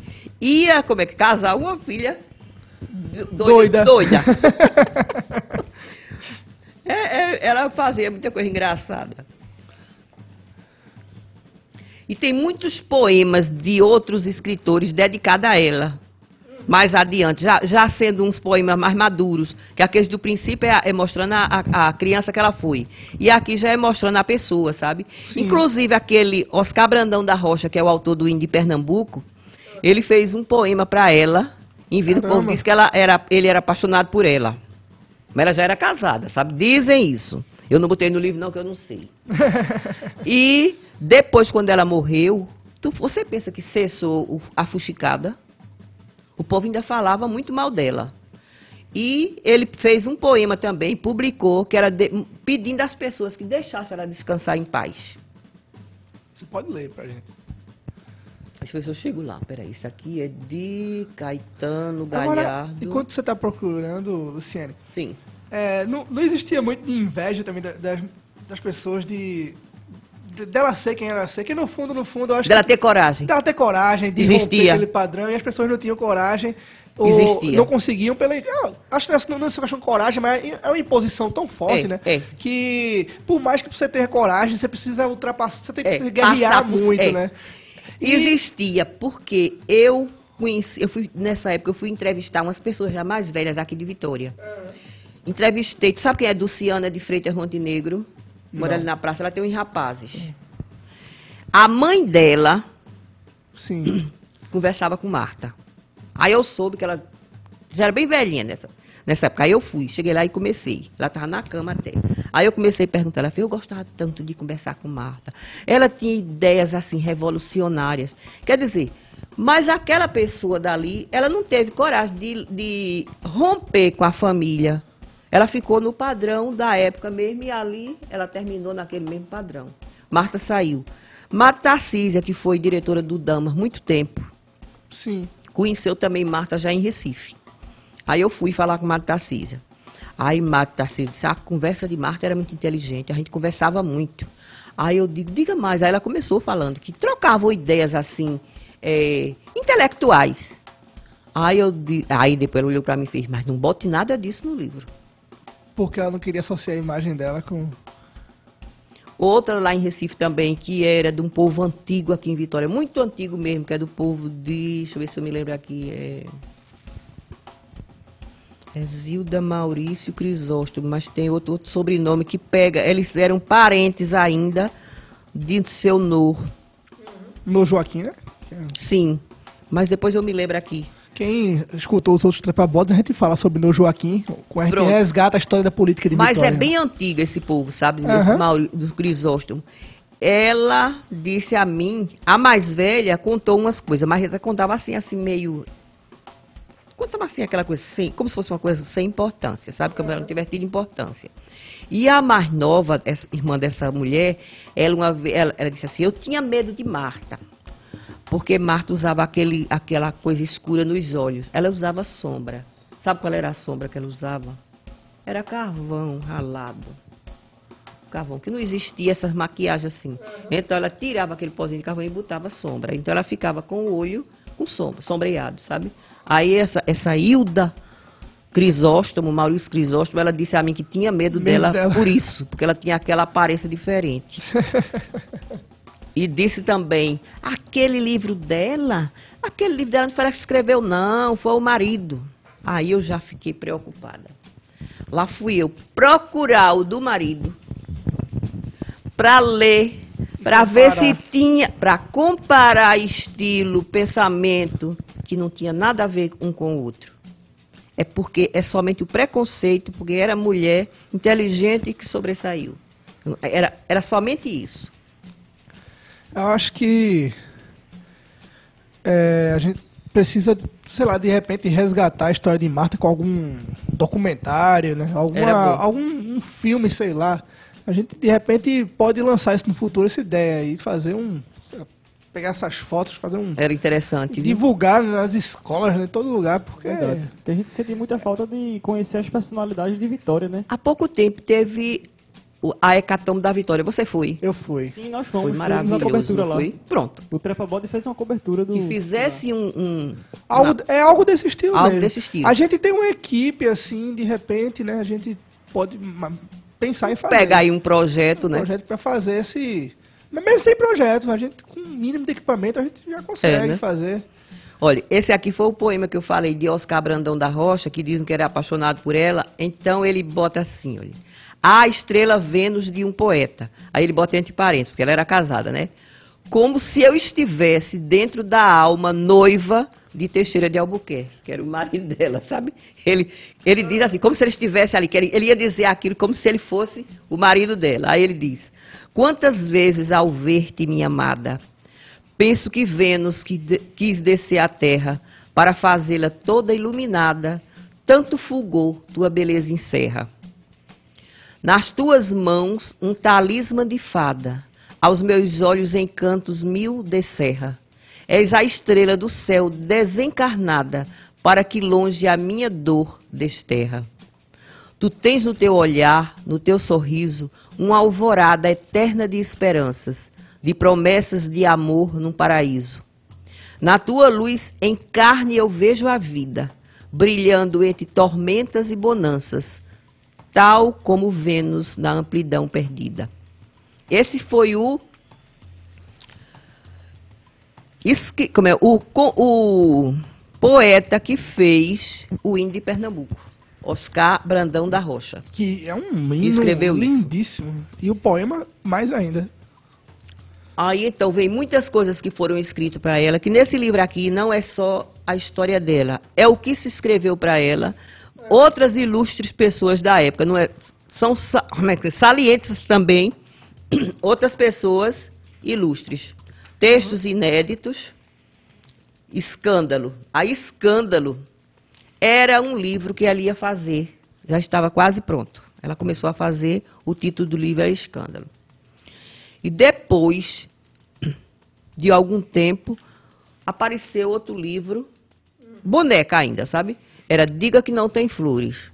ia, como é que, casar uma filha doida. Doida. *laughs* É, é, ela fazia muita coisa engraçada. E tem muitos poemas de outros escritores dedicados a ela. Mais adiante, já, já sendo uns poemas mais maduros, que aqueles do princípio é, é mostrando a, a, criança que ela foi. E aqui já é mostrando a pessoa, sabe? Sim. Inclusive aquele Oscar Brandão da Rocha, que é o autor do Hino de Pernambuco, ele fez um poema para ela, em vida o povo disse que ela era, ele era apaixonado por ela. Mas ela já era casada, sabe? Dizem isso. Eu não botei no livro, não, que eu não sei. *laughs* e depois, quando ela morreu, tu- você pensa que cessou a fuxicada? O povo ainda falava muito mal dela. E ele fez um poema também, publicou, que era de- pedindo às pessoas que deixassem ela descansar em paz. Você pode ler pra gente. Ver se eu chego lá. Peraí, isso aqui é de Caetano Agora, Galhardo. enquanto você está procurando, Luciane, Sim. é, não, não existia muito de inveja também da- das, das pessoas de, de- dela ser quem ela ser, que no fundo, no fundo, eu acho Dela que ter coragem. dela ter coragem de Existia. romper aquele padrão e as pessoas não tinham coragem. Ou Existia. não conseguiam pela. Acho que não é- não é questão de coragem, mas é uma imposição tão forte, É, né? é. Que por mais que você tenha coragem, você precisa ultrapassar, você tem que É, se guerrear muito, é. né? E- Existia, porque eu conheci, eu fui, nessa época eu fui entrevistar umas pessoas já mais velhas aqui de Vitória. Entrevistei, tu sabe quem é Luciana de Freitas Montenegro? Mora ali na praça, ela tem uns rapazes. A mãe dela Sim. *coughs* conversava com Marta. Aí eu soube que ela já era bem velhinha nessa, nessa época. Aí eu fui, cheguei lá e comecei. Ela estava na cama até. Aí eu comecei a perguntar, ela falou, eu gostava tanto de conversar com Marta. Ela tinha ideias assim revolucionárias. Quer dizer, mas aquela pessoa dali, ela não teve coragem de, de romper com a família. Ela ficou no padrão da época mesmo e ali ela terminou naquele mesmo padrão. Marta saiu. Marta Tarcísia, que foi diretora do Damas muito tempo, Sim. conheceu também Marta já em Recife. Aí eu fui falar com Marta Tarcísia. Aí Marta Tarcísia disse, a conversa de Marta era muito inteligente, a gente conversava muito. Aí eu digo, diga mais. Aí ela começou falando que trocavam ideias assim, eh, intelectuais. Aí, eu, aí depois ela olhou para mim e fez, mas não bote nada disso no livro. Porque ela não queria associar a imagem dela com. Outra lá em Recife também, que era de um povo antigo aqui em Vitória, muito antigo mesmo, que é do povo de. Deixa eu ver se eu me lembro aqui. É, é Zilda Maurício Crisóstomo, mas tem outro, outro sobrenome que pega. Eles eram parentes ainda de seu Nor. No Joaquim, né? Sim. Mas depois eu me lembro aqui. Quem escutou os outros trepabodes, a gente fala sobre No Joaquim, com a gente Pronto. resgata a história da política de Mas é Vitória. bem antiga esse povo, sabe? Desse Aham. Mauri- do Crisóstomo. Ela disse a mim, a mais velha contou umas coisas, mas ela contava assim, assim, meio. Contava assim aquela coisa, sem, como se fosse uma coisa sem importância, sabe? Como ela não tivesse tido importância. E a mais nova, essa irmã dessa mulher, ela, uma, ela, ela disse assim: Eu tinha medo de Marta. Porque Marta usava aquele, aquela coisa escura nos olhos. Ela usava sombra. Sabe qual era a sombra que ela usava? Era carvão ralado. Carvão, que não existia essas maquiagens assim. Então ela tirava aquele pozinho de carvão e botava sombra. Então ela ficava com o olho com sombra, sombreado, sabe? Aí essa, essa Hilda Crisóstomo, Maurício Crisóstomo, ela disse a mim que tinha medo, Medo dela, dela. por isso, porque ela tinha aquela aparência diferente. *laughs* E disse também, aquele livro dela, aquele livro dela não foi ela que escreveu, não, foi o marido. Aí eu já fiquei preocupada. Lá fui eu procurar o do marido para ler, para ver se tinha, para comparar estilo, pensamento, que não tinha nada a ver um com o outro. É porque é somente o preconceito, porque era mulher inteligente que sobressaiu. Era, era somente isso. Eu acho que é, a gente precisa, sei lá, de repente resgatar a história de Marta com algum documentário, né? Alguma, algum um filme, sei lá. A gente de repente pode lançar isso no futuro, essa ideia aí, fazer um. Pegar essas fotos, fazer um. Era interessante. viu? Divulgar nas escolas, né, em todo lugar, porque. Verdade. Porque a gente sente muita falta de conhecer as personalidades de Vitória, né? Há pouco tempo teve o- a Hecatombe da Vitória. Você foi? Eu fui. Sim, nós Foi fomos. fizemos maravilhoso, uma cobertura lá. foi? Pronto. O Trepa Bode fez uma cobertura do... Que fizesse um... um- Algo, na- é algo desse estilo Algo mesmo. desse estilo. A gente tem uma equipe, assim, de repente, né? A gente pode pensar em fazer. pegar aí um projeto, um né? projeto para fazer esse. Mas mesmo sem projeto, a gente, com o mínimo de equipamento, a gente já consegue É, né? fazer. Olha, esse aqui foi o poema que eu falei de Oscar Brandão da Rocha, que dizem que era apaixonado por ela. Então ele bota assim, olha. A estrela Vênus de um poeta. Aí ele bota entre parênteses, porque ela era casada, né? Como se eu estivesse dentro da alma noiva de Teixeira de Albuquerque, que era o marido dela, sabe? Ele, ele diz assim, como se ele estivesse ali, que ele, ele ia dizer aquilo como se ele fosse o marido dela. Aí ele diz: Quantas vezes ao ver-te, minha amada, Penso que Vênus que de- quis descer à terra para fazê-la toda iluminada, tanto fulgor tua beleza encerra. Nas tuas mãos um talismã de fada, aos meus olhos encantos mil descerra. És a estrela do céu desencarnada, para que longe a minha dor desterra. Tu tens no teu olhar, no teu sorriso, uma alvorada eterna de esperanças, de promessas de amor num paraíso. Na tua luz em carne eu vejo a vida, brilhando entre tormentas e bonanças, tal como Vênus na amplidão perdida. Esse foi o esqui- como é, o, o poeta que fez o hino de Pernambuco, Oscar Brandão da Rocha. Que é um hino Escreveu isso. lindíssimo. E o poema, mais ainda. Aí então vem muitas coisas que foram escritas para ela, que nesse livro aqui não é só a história dela, é o que se escreveu para ela, outras ilustres pessoas da época, não é? São é é? salientes também, *coughs* outras pessoas ilustres. Textos inéditos, Escândalo. A Escândalo era um livro que ela ia fazer, já estava quase pronto. Ela começou a fazer, o título do livro era Escândalo. E depois *coughs* de algum tempo, apareceu outro livro, boneca ainda, sabe? Era Diga que não tem flores.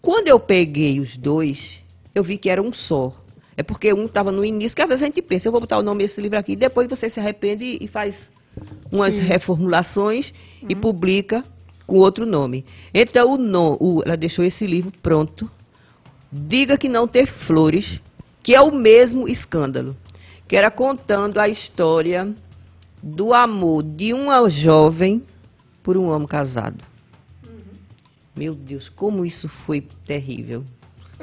Quando eu peguei os dois, eu vi que era um só. É porque um estava no início, que às vezes a gente pensa, eu vou botar o nome desse livro aqui, depois você se arrepende e faz umas reformulações e publica com outro nome. Então, o no, o- ela deixou esse livro pronto. Diga que não ter flores, que é o mesmo escândalo, que era contando a história do amor de uma jovem por um homem casado. Meu Deus, como isso foi terrível.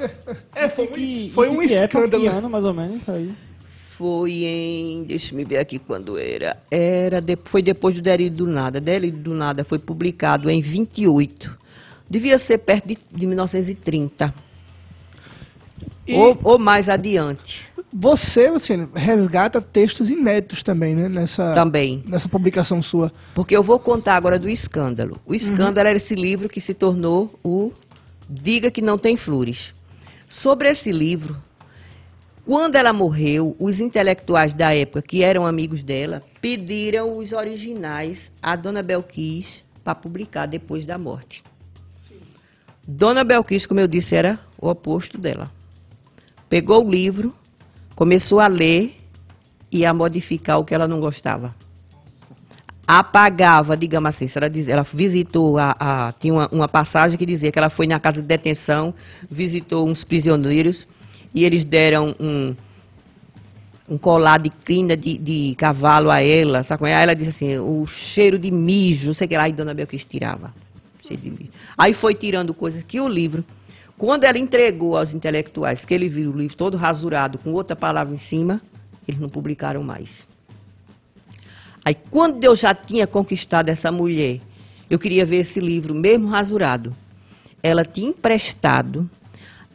*laughs* É, foi, Que- um- foi um época, escândalo. que ano, mais ou menos, aí. Foi em. Deixa eu ver aqui quando era. Era de- foi depois do Delírio do Nada. Delírio do Nada foi publicado em 28. Devia ser perto de, de 1930. E Ou, ou mais adiante. você, Luciano, resgata textos inéditos também, né? Nessa, Também. nessa publicação sua. Porque eu vou contar agora do escândalo. O escândalo era esse livro que se tornou o Diga que não tem flores. Sobre esse livro, quando ela morreu, os intelectuais da época, que eram amigos dela, pediram os originais à Dona Belquis para publicar depois da morte. Dona Belquis, como eu disse, era o oposto dela. Pegou o livro, começou a ler e a modificar o que ela não gostava apagava, digamos assim, ela, diz, ela visitou, a, a- tinha uma, uma passagem que dizia que ela foi na casa de detenção, visitou uns prisioneiros e eles deram um, um colar de crina de, de cavalo a ela, sabe? é? Aí ela disse assim, o cheiro de mijo, não sei o que lá, e Dona Belquis tirava. Cheiro de mijo. Aí foi tirando coisas que o livro, quando ela entregou aos intelectuais, que ele viu o livro todo rasurado, com outra palavra em cima, eles não publicaram mais. Aí, quando eu já tinha conquistado essa mulher, eu queria ver esse livro, mesmo rasurado. Ela tinha emprestado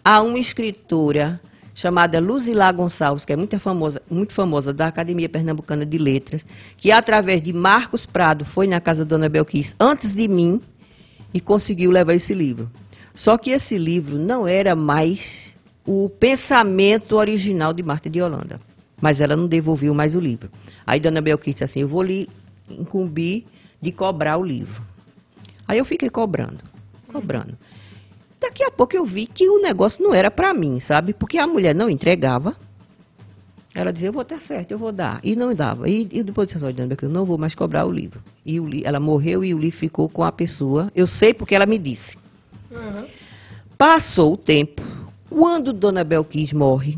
a uma escritora chamada Luzilá Gonçalves, que é muito famosa, muito famosa da Academia Pernambucana de Letras, que através de Marcos Prado foi na casa da Dona Belquis antes de mim e conseguiu levar esse livro. Só que esse livro não era mais o pensamento original de Marta de Holanda, mas ela não devolveu mais o livro. Aí Dona Belquis disse assim, eu vou lhe incumbir de cobrar o livro. Aí eu fiquei cobrando, cobrando. Daqui a pouco eu vi que o negócio não era para mim, sabe? Porque a mulher não entregava. Ela dizia, eu vou estar certo, eu vou dar. E não dava. E, e depois disse, olha, eu não vou mais cobrar o livro. E o ela morreu e o livro ficou com a pessoa. Eu sei porque ela me disse. Uhum. Passou o tempo. Quando Dona Belquis morre,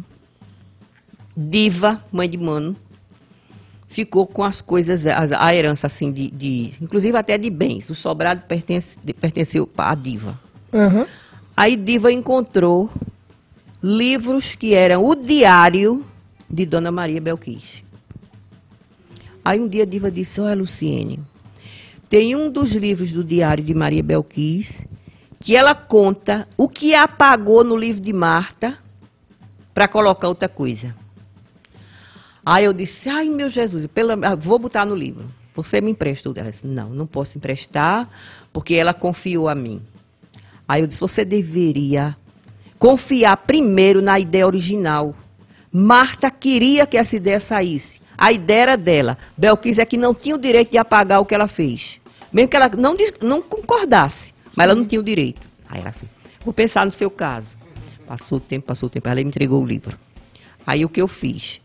Diva, mãe de Mano, ficou com as coisas, a, herança assim, de, de, inclusive até de bens. O sobrado pertence, pertenceu à Diva. Uhum. Aí Diva encontrou livros que eram o diário de Dona Maria Belquis. Aí um dia a Diva disse, olha Luciene, tem um dos livros do diário de Maria Belquis que ela conta o que apagou no livro de Marta para colocar outra coisa. Aí eu disse, ai meu Jesus, pela, ah, vou botar no livro. Você me emprestou? Ela disse, não, não posso emprestar, porque ela confiou a mim. Aí eu disse, você deveria confiar primeiro na ideia original. Marta queria que essa ideia saísse. A ideia era dela. Belquis é que não tinha o direito de apagar o que ela fez. Mesmo que ela não, não concordasse, mas Sim. ela não tinha o direito. Aí ela fez, vou pensar no seu caso. Passou o tempo, passou o tempo, ela me entregou o livro. Aí o que eu fiz?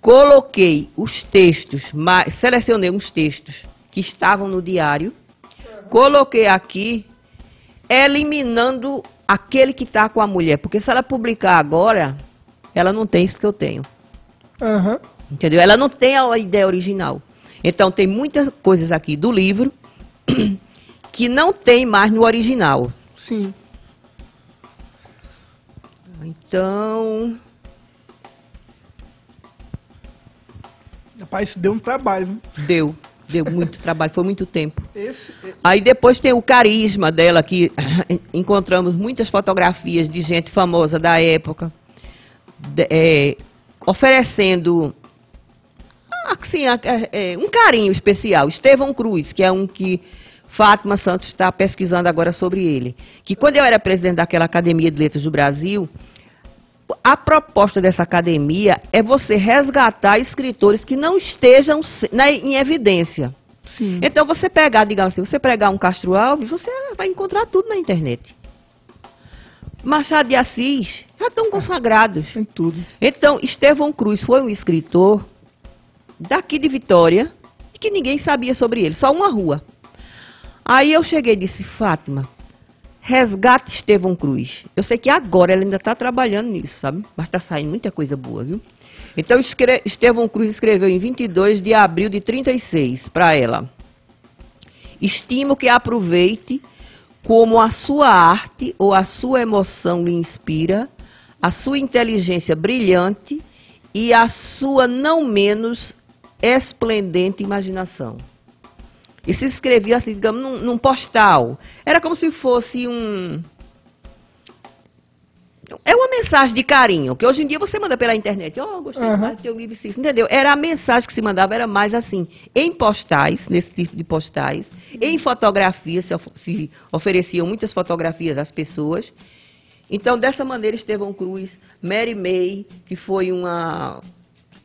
Coloquei os textos, selecionei uns textos que estavam no diário, coloquei aqui, eliminando aquele que está com a mulher. Porque se ela publicar agora, ela não tem isso que eu tenho. Uhum. Entendeu? Ela não tem a ideia original. Então, tem muitas coisas aqui do livro *clears throat* que não tem mais no original. Sim. Então. Rapaz, isso deu um trabalho. Deu. Deu muito *laughs* trabalho, foi muito tempo. Esse... Aí depois tem o carisma dela, que *coughs* encontramos muitas fotografias de gente famosa da época, de, é, oferecendo assim, é, um carinho especial. Estevão Cruz, que é um que Fátima Santos está pesquisando agora sobre ele. Que quando eu era presidente daquela Academia de Letras do Brasil, a proposta dessa academia é você resgatar escritores que não estejam na, em evidência. Sim. Então, você pegar, digamos assim, você pegar um Castro Alves, você vai encontrar tudo na internet. Machado de Assis, já estão consagrados. Tem tudo. Então, Estevão Cruz foi um escritor daqui de Vitória que ninguém sabia sobre ele, só uma rua. Aí eu cheguei e disse, Fátima, Resgate Estevão Cruz. Eu sei que agora ela ainda está trabalhando nisso, sabe? Mas está saindo muita coisa boa, viu? Então. Estevão Cruz escreveu em 22 de abril de 36 para ela. Estimo que aproveite como a sua arte ou a sua emoção lhe inspira, a sua inteligência brilhante e a sua não menos esplendente imaginação. E se escrevia assim, digamos, num, num postal. Era como se fosse um. É uma mensagem de carinho, que hoje em dia você manda pela internet. Oh, gostei uhum. do teu livro, entendeu? Era a mensagem que se mandava, era mais assim, em postais, nesse tipo de postais, em fotografias, se, se ofereciam muitas fotografias às pessoas. Então, dessa maneira, Estevão Cruz, Mary May, que foi uma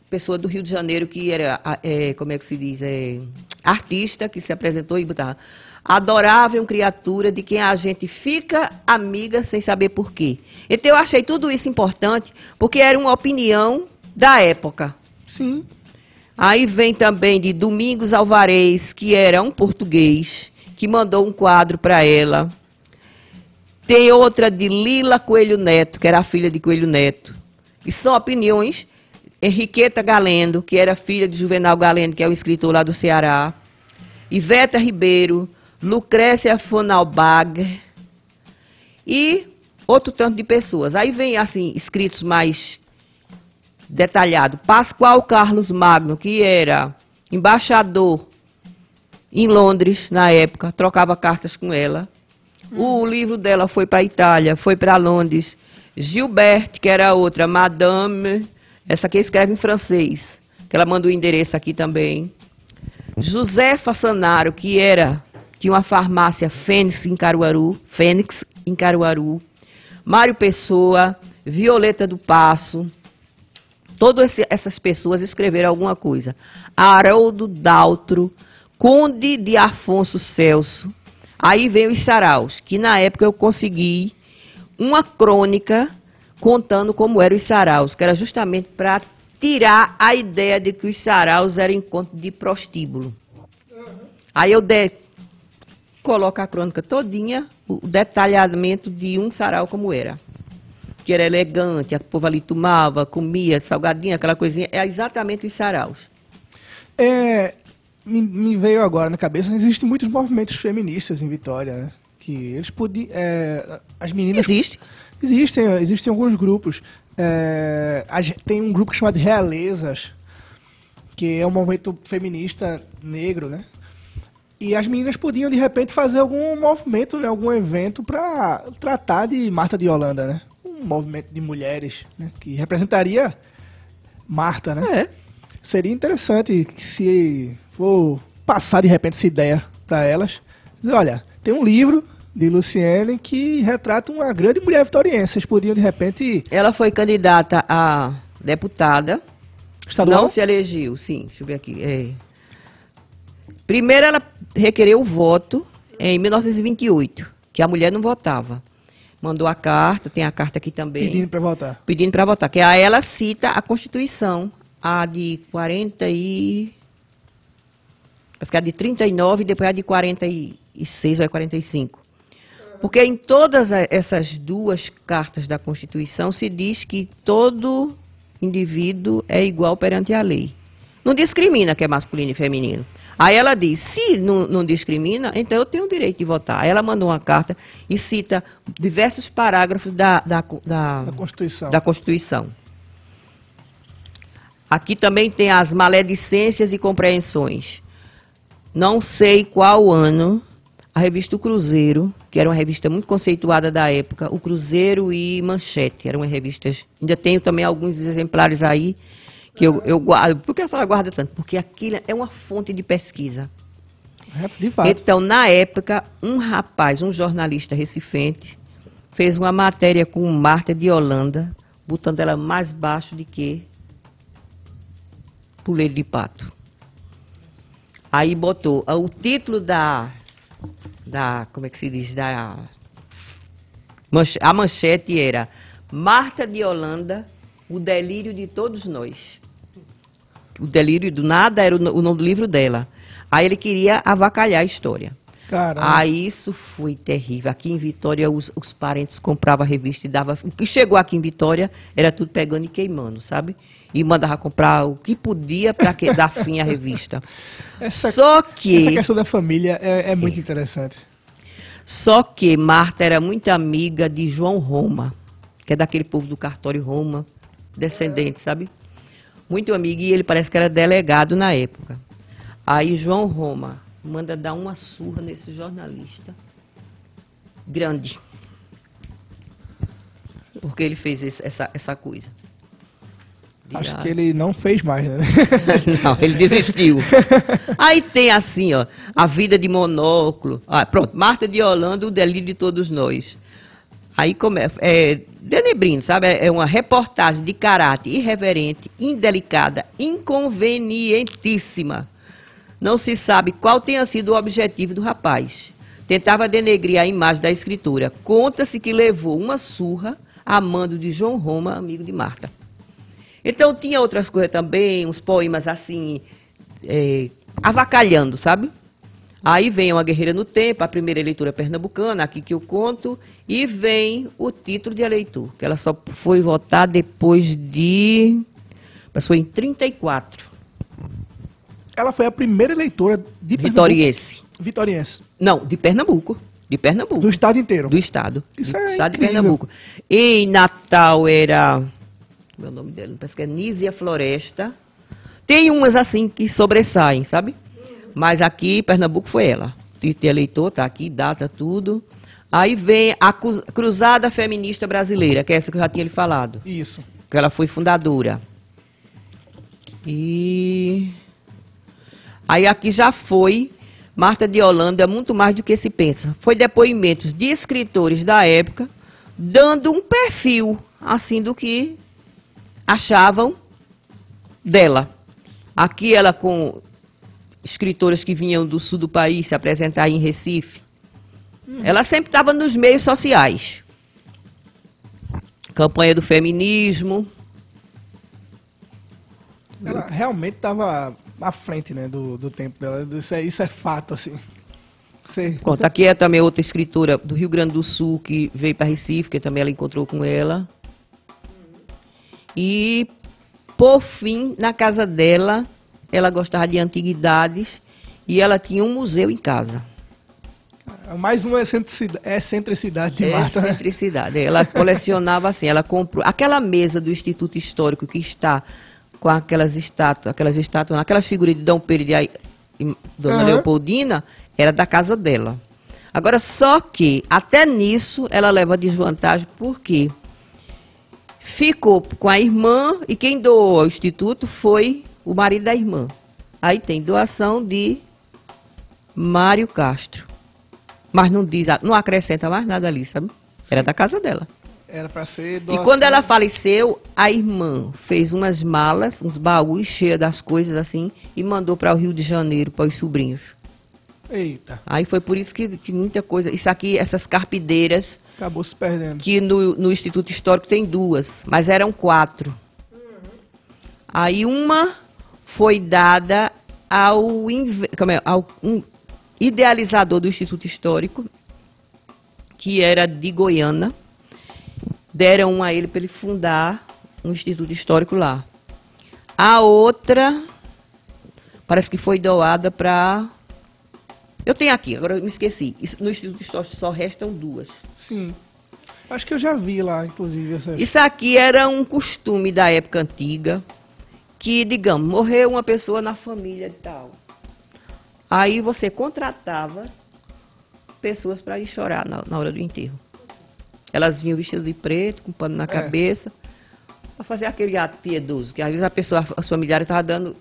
pessoa do Rio de Janeiro que era, é, como é que se diz, é, artista que se apresentou e botava adorável criatura de quem a gente fica amiga sem saber por quê. Então eu achei tudo isso importante porque era uma opinião da época. Sim. Aí vem também de Domingos Alvarez, que era um português, que mandou um quadro para ela. Tem outra de Lila Coelho Neto, que era a filha de Coelho Neto. E são opiniões Henriqueta Galendo, que era filha de Juvenal Galendo, que é o escritor lá do Ceará. Iveta Ribeiro, Lucrécia Fonalbag e outro tanto de pessoas. Aí vem, assim, escritos mais detalhados. Pascoal Carlos Magno, que era embaixador em Londres, na época, trocava cartas com ela. Hum. O livro dela foi para a Itália, foi para Londres, Gilberte, que era outra, Madame, essa aqui escreve em francês, que ela manda o endereço aqui também. José Fassanaro, que era tinha uma farmácia Fênix em Caruaru, Fênix em Caruaru. Mário Pessoa, Violeta do Passo, todas essas pessoas escreveram alguma coisa. Haroldo Daltro, Conde de Afonso Celso. Aí veio os saraus, que na época eu consegui uma crônica contando como eram os saraus, que era justamente para tirar a ideia de que os saraus eram encontro de prostíbulo. Aí eu de, coloco a crônica todinha, o detalhamento de um sarau como era. Que era elegante, a povo ali tomava, comia, salgadinha, aquela coisinha. É exatamente os saraus. É, me, me veio agora na cabeça, existem muitos movimentos feministas em Vitória, né? Que eles podiam... É, as meninas... Existe. Existem, existem alguns grupos. É, tem um grupo chamado Realezas, que é um movimento feminista negro, né? E as meninas podiam, de repente, fazer algum movimento, né? algum evento para tratar de Marta de Holanda, né? Um movimento de mulheres, né? Que representaria Marta, né? É. Seria interessante se for passar, de repente, essa ideia para elas. Dizer, olha, tem um livro de Luciene que retrata uma grande mulher vitoriense. Vocês podiam, de repente, Ela foi candidata a deputada. estadual? Não se elegeu, sim. Deixa eu ver aqui. É. Primeiro, ela requereu o voto em 1928, que a mulher não votava. Mandou a carta, tem a carta aqui também. pedindo para votar. pedindo para votar. Que aí ela cita a Constituição, a de 40 e... Acho que é a de 39 e depois a de 46 ou é 45. Porque em todas essas duas cartas da Constituição se diz que todo indivíduo é igual perante a lei. Não discrimina que é masculino e feminino. Aí ela diz, se não, não discrimina, então eu tenho o direito de votar. Aí ela mandou uma carta e cita diversos parágrafos da, da, da, Da Constituição. da Constituição. Aqui também tem as maledicências e compreensões. Não sei qual ano a revista O Cruzeiro, que era uma revista muito conceituada da época, O Cruzeiro e Manchete, eram revistas. Ainda tenho também alguns exemplares aí que eu, eu guardo. Por que a senhora guarda tanto? Porque aquilo é uma fonte de pesquisa. É, De fato. Então, na época, um rapaz, um jornalista recifente, fez uma matéria com Marta de Holanda, botando ela mais baixo do que puleiro de pato. Aí botou ah, o título da, da, como é que se diz, da, a manchete era Marta de Holanda, o delírio de todos nós. O delírio do nada era o o nome do livro dela. Aí ele queria avacalhar a história. Caramba. Aí isso foi terrível. Aqui em Vitória, os, os parentes compravam a revista e davam. O que chegou aqui em Vitória era tudo pegando e queimando, sabe? E mandava comprar o que podia para que dar fim à *laughs* revista. Essa- Só que. Essa questão da família é, é muito interessante. Só que Marta era muito amiga de João Roma, que é daquele povo do cartório Roma, descendente, sabe? Muito amiga, e ele parece que era delegado na época. Aí João Roma manda dar uma surra nesse jornalista. Grande. Porque ele fez esse- essa, essa coisa. Acho que ele não fez mais, né? *laughs* não, ele desistiu. Aí tem assim, ó, a vida de monóculo. Ah, pronto, Marta de Holanda, o delírio de todos nós. Aí começa, é, Denebrino, sabe? É uma reportagem de caráter irreverente, indelicada, inconvenientíssima. Não se sabe qual tenha sido o objetivo do rapaz. Tentava denegrir a imagem da escritura. Conta-se que levou uma surra a mando de João Roma, amigo de Marta. Então tinha outras coisas também, uns poemas assim, é, avacalhando, sabe? Aí vem uma guerreira no tempo, a primeira eleitora pernambucana, aqui que eu conto, e vem o título de eleitor, que ela só foi votar depois de. Mas foi em 34, Ela foi a primeira eleitora de Pernambuco. vitoriense. Vitoriense. Não, de Pernambuco. De Pernambuco. Do estado inteiro. Do estado. Isso do é estado de incrível. Pernambuco. Em Natal era. Meu nome dela, parece que é Nízia Floresta. Tem umas assim que sobressaem, sabe? Mas aqui, Pernambuco foi ela. De eleitor, tá aqui, data, tudo. Aí vem a Cru- Cruzada Feminista Brasileira, que é essa que eu já tinha lhe falado. Isso. Que ela foi fundadora. E. Aí aqui já foi Marta de Holanda, muito mais do que se pensa. Foi depoimentos de escritores da época, dando um perfil, assim, do que achavam dela. Aqui ela com escritoras que vinham do sul do país se apresentar em Recife. Ela sempre estava nos meios sociais. Campanha do feminismo. Ela realmente estava à frente, né, do, do tempo dela. Isso é, isso é fato, assim. Pronto, aqui é também outra escritora do Rio Grande do Sul que veio para Recife, que também ela encontrou com ela. E, por fim, na casa dela, ela gostava de antiguidades e ela tinha um museu em casa. mais uma excentricidade, excentricidade de É Marta. né? Excentricidade. Ela colecionava assim, ela comprou aquela mesa do Instituto Histórico que está com aquelas estátuas, aquelas estátuas, aquelas figuras de Dom Pedro e Dona Aham. Leopoldina, era da casa dela. Agora, só que até nisso ela leva desvantagem, porque ficou com a irmã e quem doou ao instituto foi o marido da irmã. Aí tem doação de Mário Castro. Mas não diz, não acrescenta mais nada ali, sabe? Era da casa dela. Era para ser E doação. quando ela faleceu, a irmã fez umas malas, uns baús cheios das coisas assim, e mandou para o Rio de Janeiro para os sobrinhos. Eita, Aí foi por isso que, que muita coisa. Isso aqui, essas carpideiras, acabou se perdendo. que no, no Instituto Histórico tem duas, mas eram quatro. Aí uma foi dada ao, é, ao um idealizador do Instituto Histórico, que era de Goiânia. Deram uma a ele para ele fundar um Instituto Histórico lá. A outra parece que foi doada para. Eu tenho aqui, agora eu me esqueci. No Instituto Histórico só restam duas. Sim. Acho que eu já vi lá, inclusive, essa. Isso aqui era um costume da época antiga, que, digamos, morreu uma pessoa na família e tal. Aí você contratava pessoas para ir chorar na, na hora do enterro. Elas vinham vestidas de preto, com pano na cabeça, para fazer aquele ato piedoso, que às vezes a pessoa, os familiares estavam dando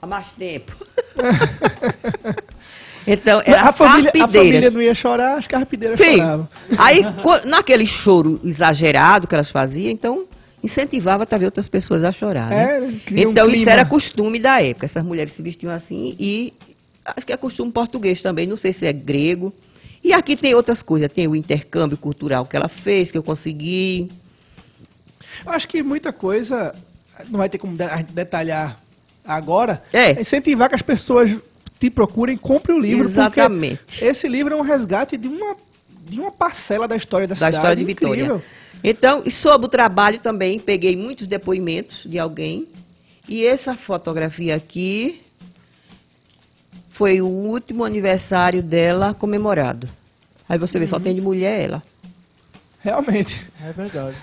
há mais tempo. *laughs* então, eram a, família, a família não ia chorar, as carpideiras Sim. choravam. Aí, *laughs* naquele choro exagerado que elas faziam, então incentivava talvez outras pessoas a chorar. É, Né? cria um então, isso era costume da época. Essas mulheres se vestiam assim e acho que é costume português também, não sei se é grego. E aqui tem outras coisas, tem o intercâmbio cultural que ela fez, que eu consegui. Eu acho que muita coisa não vai ter como de- a gente detalhar agora. É. incentivar que as pessoas te procurem, comprem o livro. Exatamente. Esse livro é um resgate de uma, de uma parcela da história da, da cidade. história de Vitória. Incrível. Então, e sobre o trabalho também, peguei muitos depoimentos de alguém. E essa fotografia aqui foi o último aniversário dela comemorado. Aí você vê, só Uhum. tem de mulher ela. Realmente. É verdade.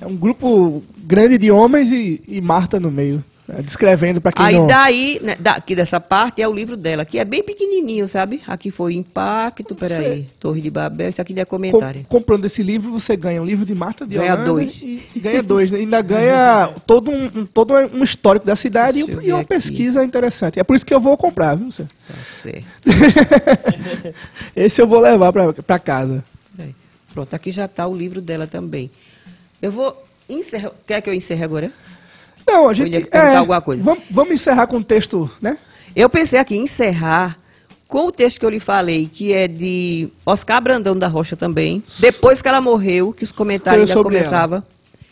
É um grupo grande de homens e, e Marta no meio. Né, Descrevendo para quem Aí não... daí, né, daqui dessa parte, é o livro dela, que é bem pequenininho, sabe? Aqui foi Impacto, peraí, Torre de Babel, isso aqui é Com- comentário. comprando esse livro, você ganha um livro de Marta de Ganha Holanda dois. E, e ganha dois. né? Ainda ganha todo um, um- todo um histórico da cidade e, Deixa e ver uma aqui. pesquisa interessante. É por isso que eu vou comprar, viu? Você? Tá certo. *laughs* Esse eu vou levar para casa. Pronto, aqui já está o livro dela também. Eu vou encerrar. Quer que eu encerre agora? Não, a ia gente. perguntar alguma coisa. Vamos, vamos encerrar com o texto, né? Eu pensei aqui em encerrar com o texto que eu lhe falei, que é de Oscar Brandão da Rocha também. Depois que ela morreu, que os comentários ainda começavam,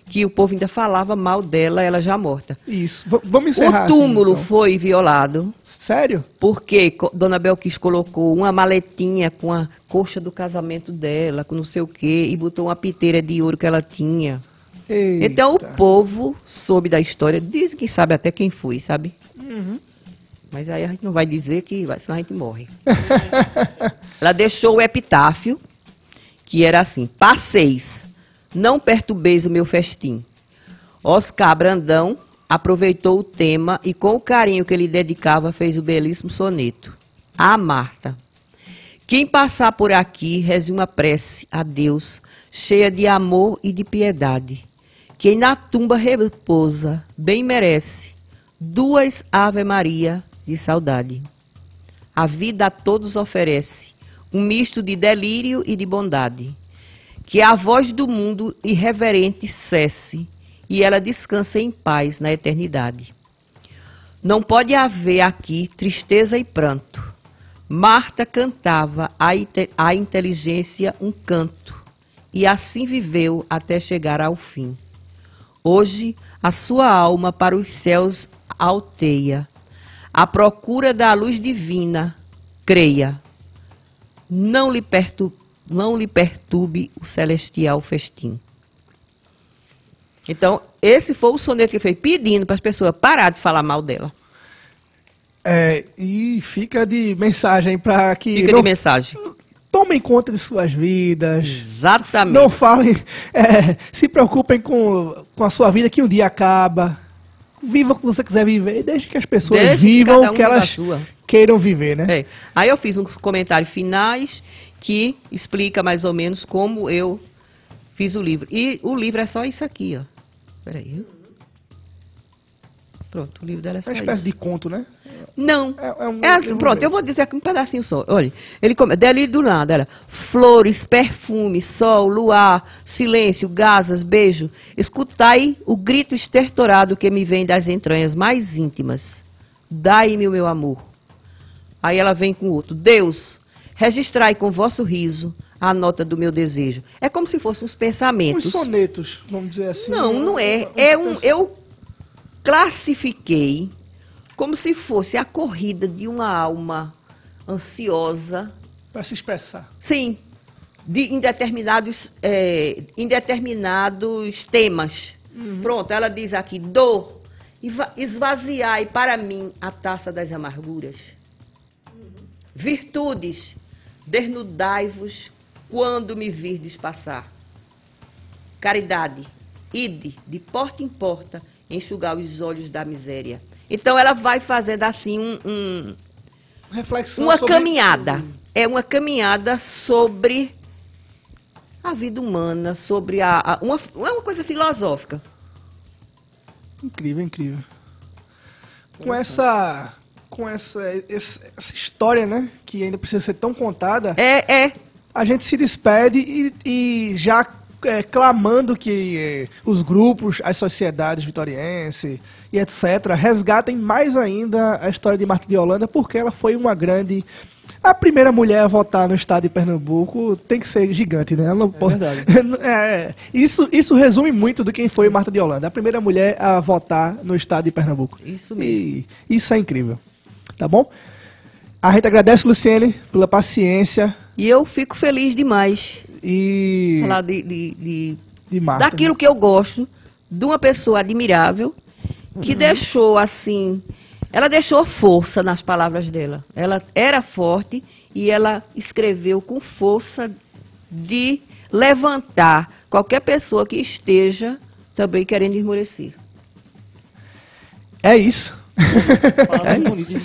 que o povo ainda falava mal dela, ela já morta. Isso. V- vamos encerrar. o túmulo assim, então. foi violado. Sério? Porque Dona Belquis colocou uma maletinha com a coxa do casamento dela, com não sei o quê, e botou uma piteira de ouro que ela tinha. Então o Eita. povo soube da história, diz que sabe até quem foi, sabe? Uhum. Mas aí a gente não vai dizer que vai, senão a gente morre. *laughs* Ela deixou o epitáfio, que era assim: Passeis, não perturbeis o meu festim. Oscar Brandão aproveitou o tema e, com o carinho que ele dedicava, fez o belíssimo soneto. A Marta. Quem passar por aqui, reze uma prece a Deus, cheia de amor e de piedade. Quem na tumba repousa, bem merece duas Ave Maria de saudade. A vida a todos oferece um misto de delírio e de bondade. Que a voz do mundo irreverente cesse e ela descanse em paz na eternidade. Não pode haver aqui tristeza e pranto. Marta cantava à inte- à inteligência um canto, e assim viveu até chegar ao fim. Hoje a sua alma para os céus alteia, à procura da luz divina, creia. Não lhe, pertu- não lhe perturbe o celestial festim. Então, esse foi o soneto que fez pedindo para as pessoas parar de falar mal dela. É, e fica de mensagem para que Fica não de mensagem. Tomem conta de suas vidas. Exatamente. Não falem, *laughs* é, se preocupem com, com a sua vida que um dia acaba. Viva o que você quiser viver e deixe que as pessoas que vivam o um que viva a elas queiram viver, né? É. Aí eu fiz um comentário finais que explica mais ou menos como eu fiz o livro. E o livro é só isso aqui, ó. Peraí. Pronto, o livro dela é É só uma espécie isso. de conto, né? Não. É- é um É assim, pronto, eu vou dizer aqui um pedacinho só. Olha, ele come... do nada, era flores, perfume, sol, luar, silêncio, gasas, beijo. Escutai o grito estertorado que me vem das entranhas mais íntimas. Dai-me o meu amor. Aí ela vem com outro. Deus, registrai com vosso riso a nota do meu desejo. É como se fossem uns pensamentos. Uns sonetos, vamos dizer assim. Não, não é. É um, eu classifiquei como se fosse a corrida de uma alma ansiosa, Para se expressar. sim, de, em, determinados, é, em determinados temas. Pronto, ela diz aqui, dor, esvaziai para mim a taça das amarguras. Virtudes, desnudai-vos quando me virdes passar. Caridade, ide de porta em porta enxugar os olhos da miséria. Então ela vai fazendo assim um- um, Reflexão uma caminhada. É uma caminhada sobre a vida humana, sobre a, a- uma, é uma coisa filosófica. Incrível, incrível. Com essa, com essa, esse- essa história, né, que ainda precisa ser tão contada, É, é. a gente se despede e, e já é, clamando que é, os grupos, as sociedades vitoriense e etc. resgatem mais ainda a história de Marta de Holanda, porque ela foi uma grande. A primeira mulher a votar no estado de Pernambuco tem que ser gigante, né? Não pode- verdade. *laughs* É, isso, isso resume muito do quem foi Marta de Holanda, a primeira mulher a votar no estado de Pernambuco. Isso E isso é incrível. Tá bom? A gente agradece, Luciene, pela paciência E eu fico feliz demais e falar de, de, de- de Marta. daquilo que eu gosto, de uma pessoa admirável, que deixou assim. Ela deixou força nas palavras dela. Ela era forte e ela escreveu com força de levantar qualquer pessoa que esteja também querendo esmorecer. É isso. É bonitas.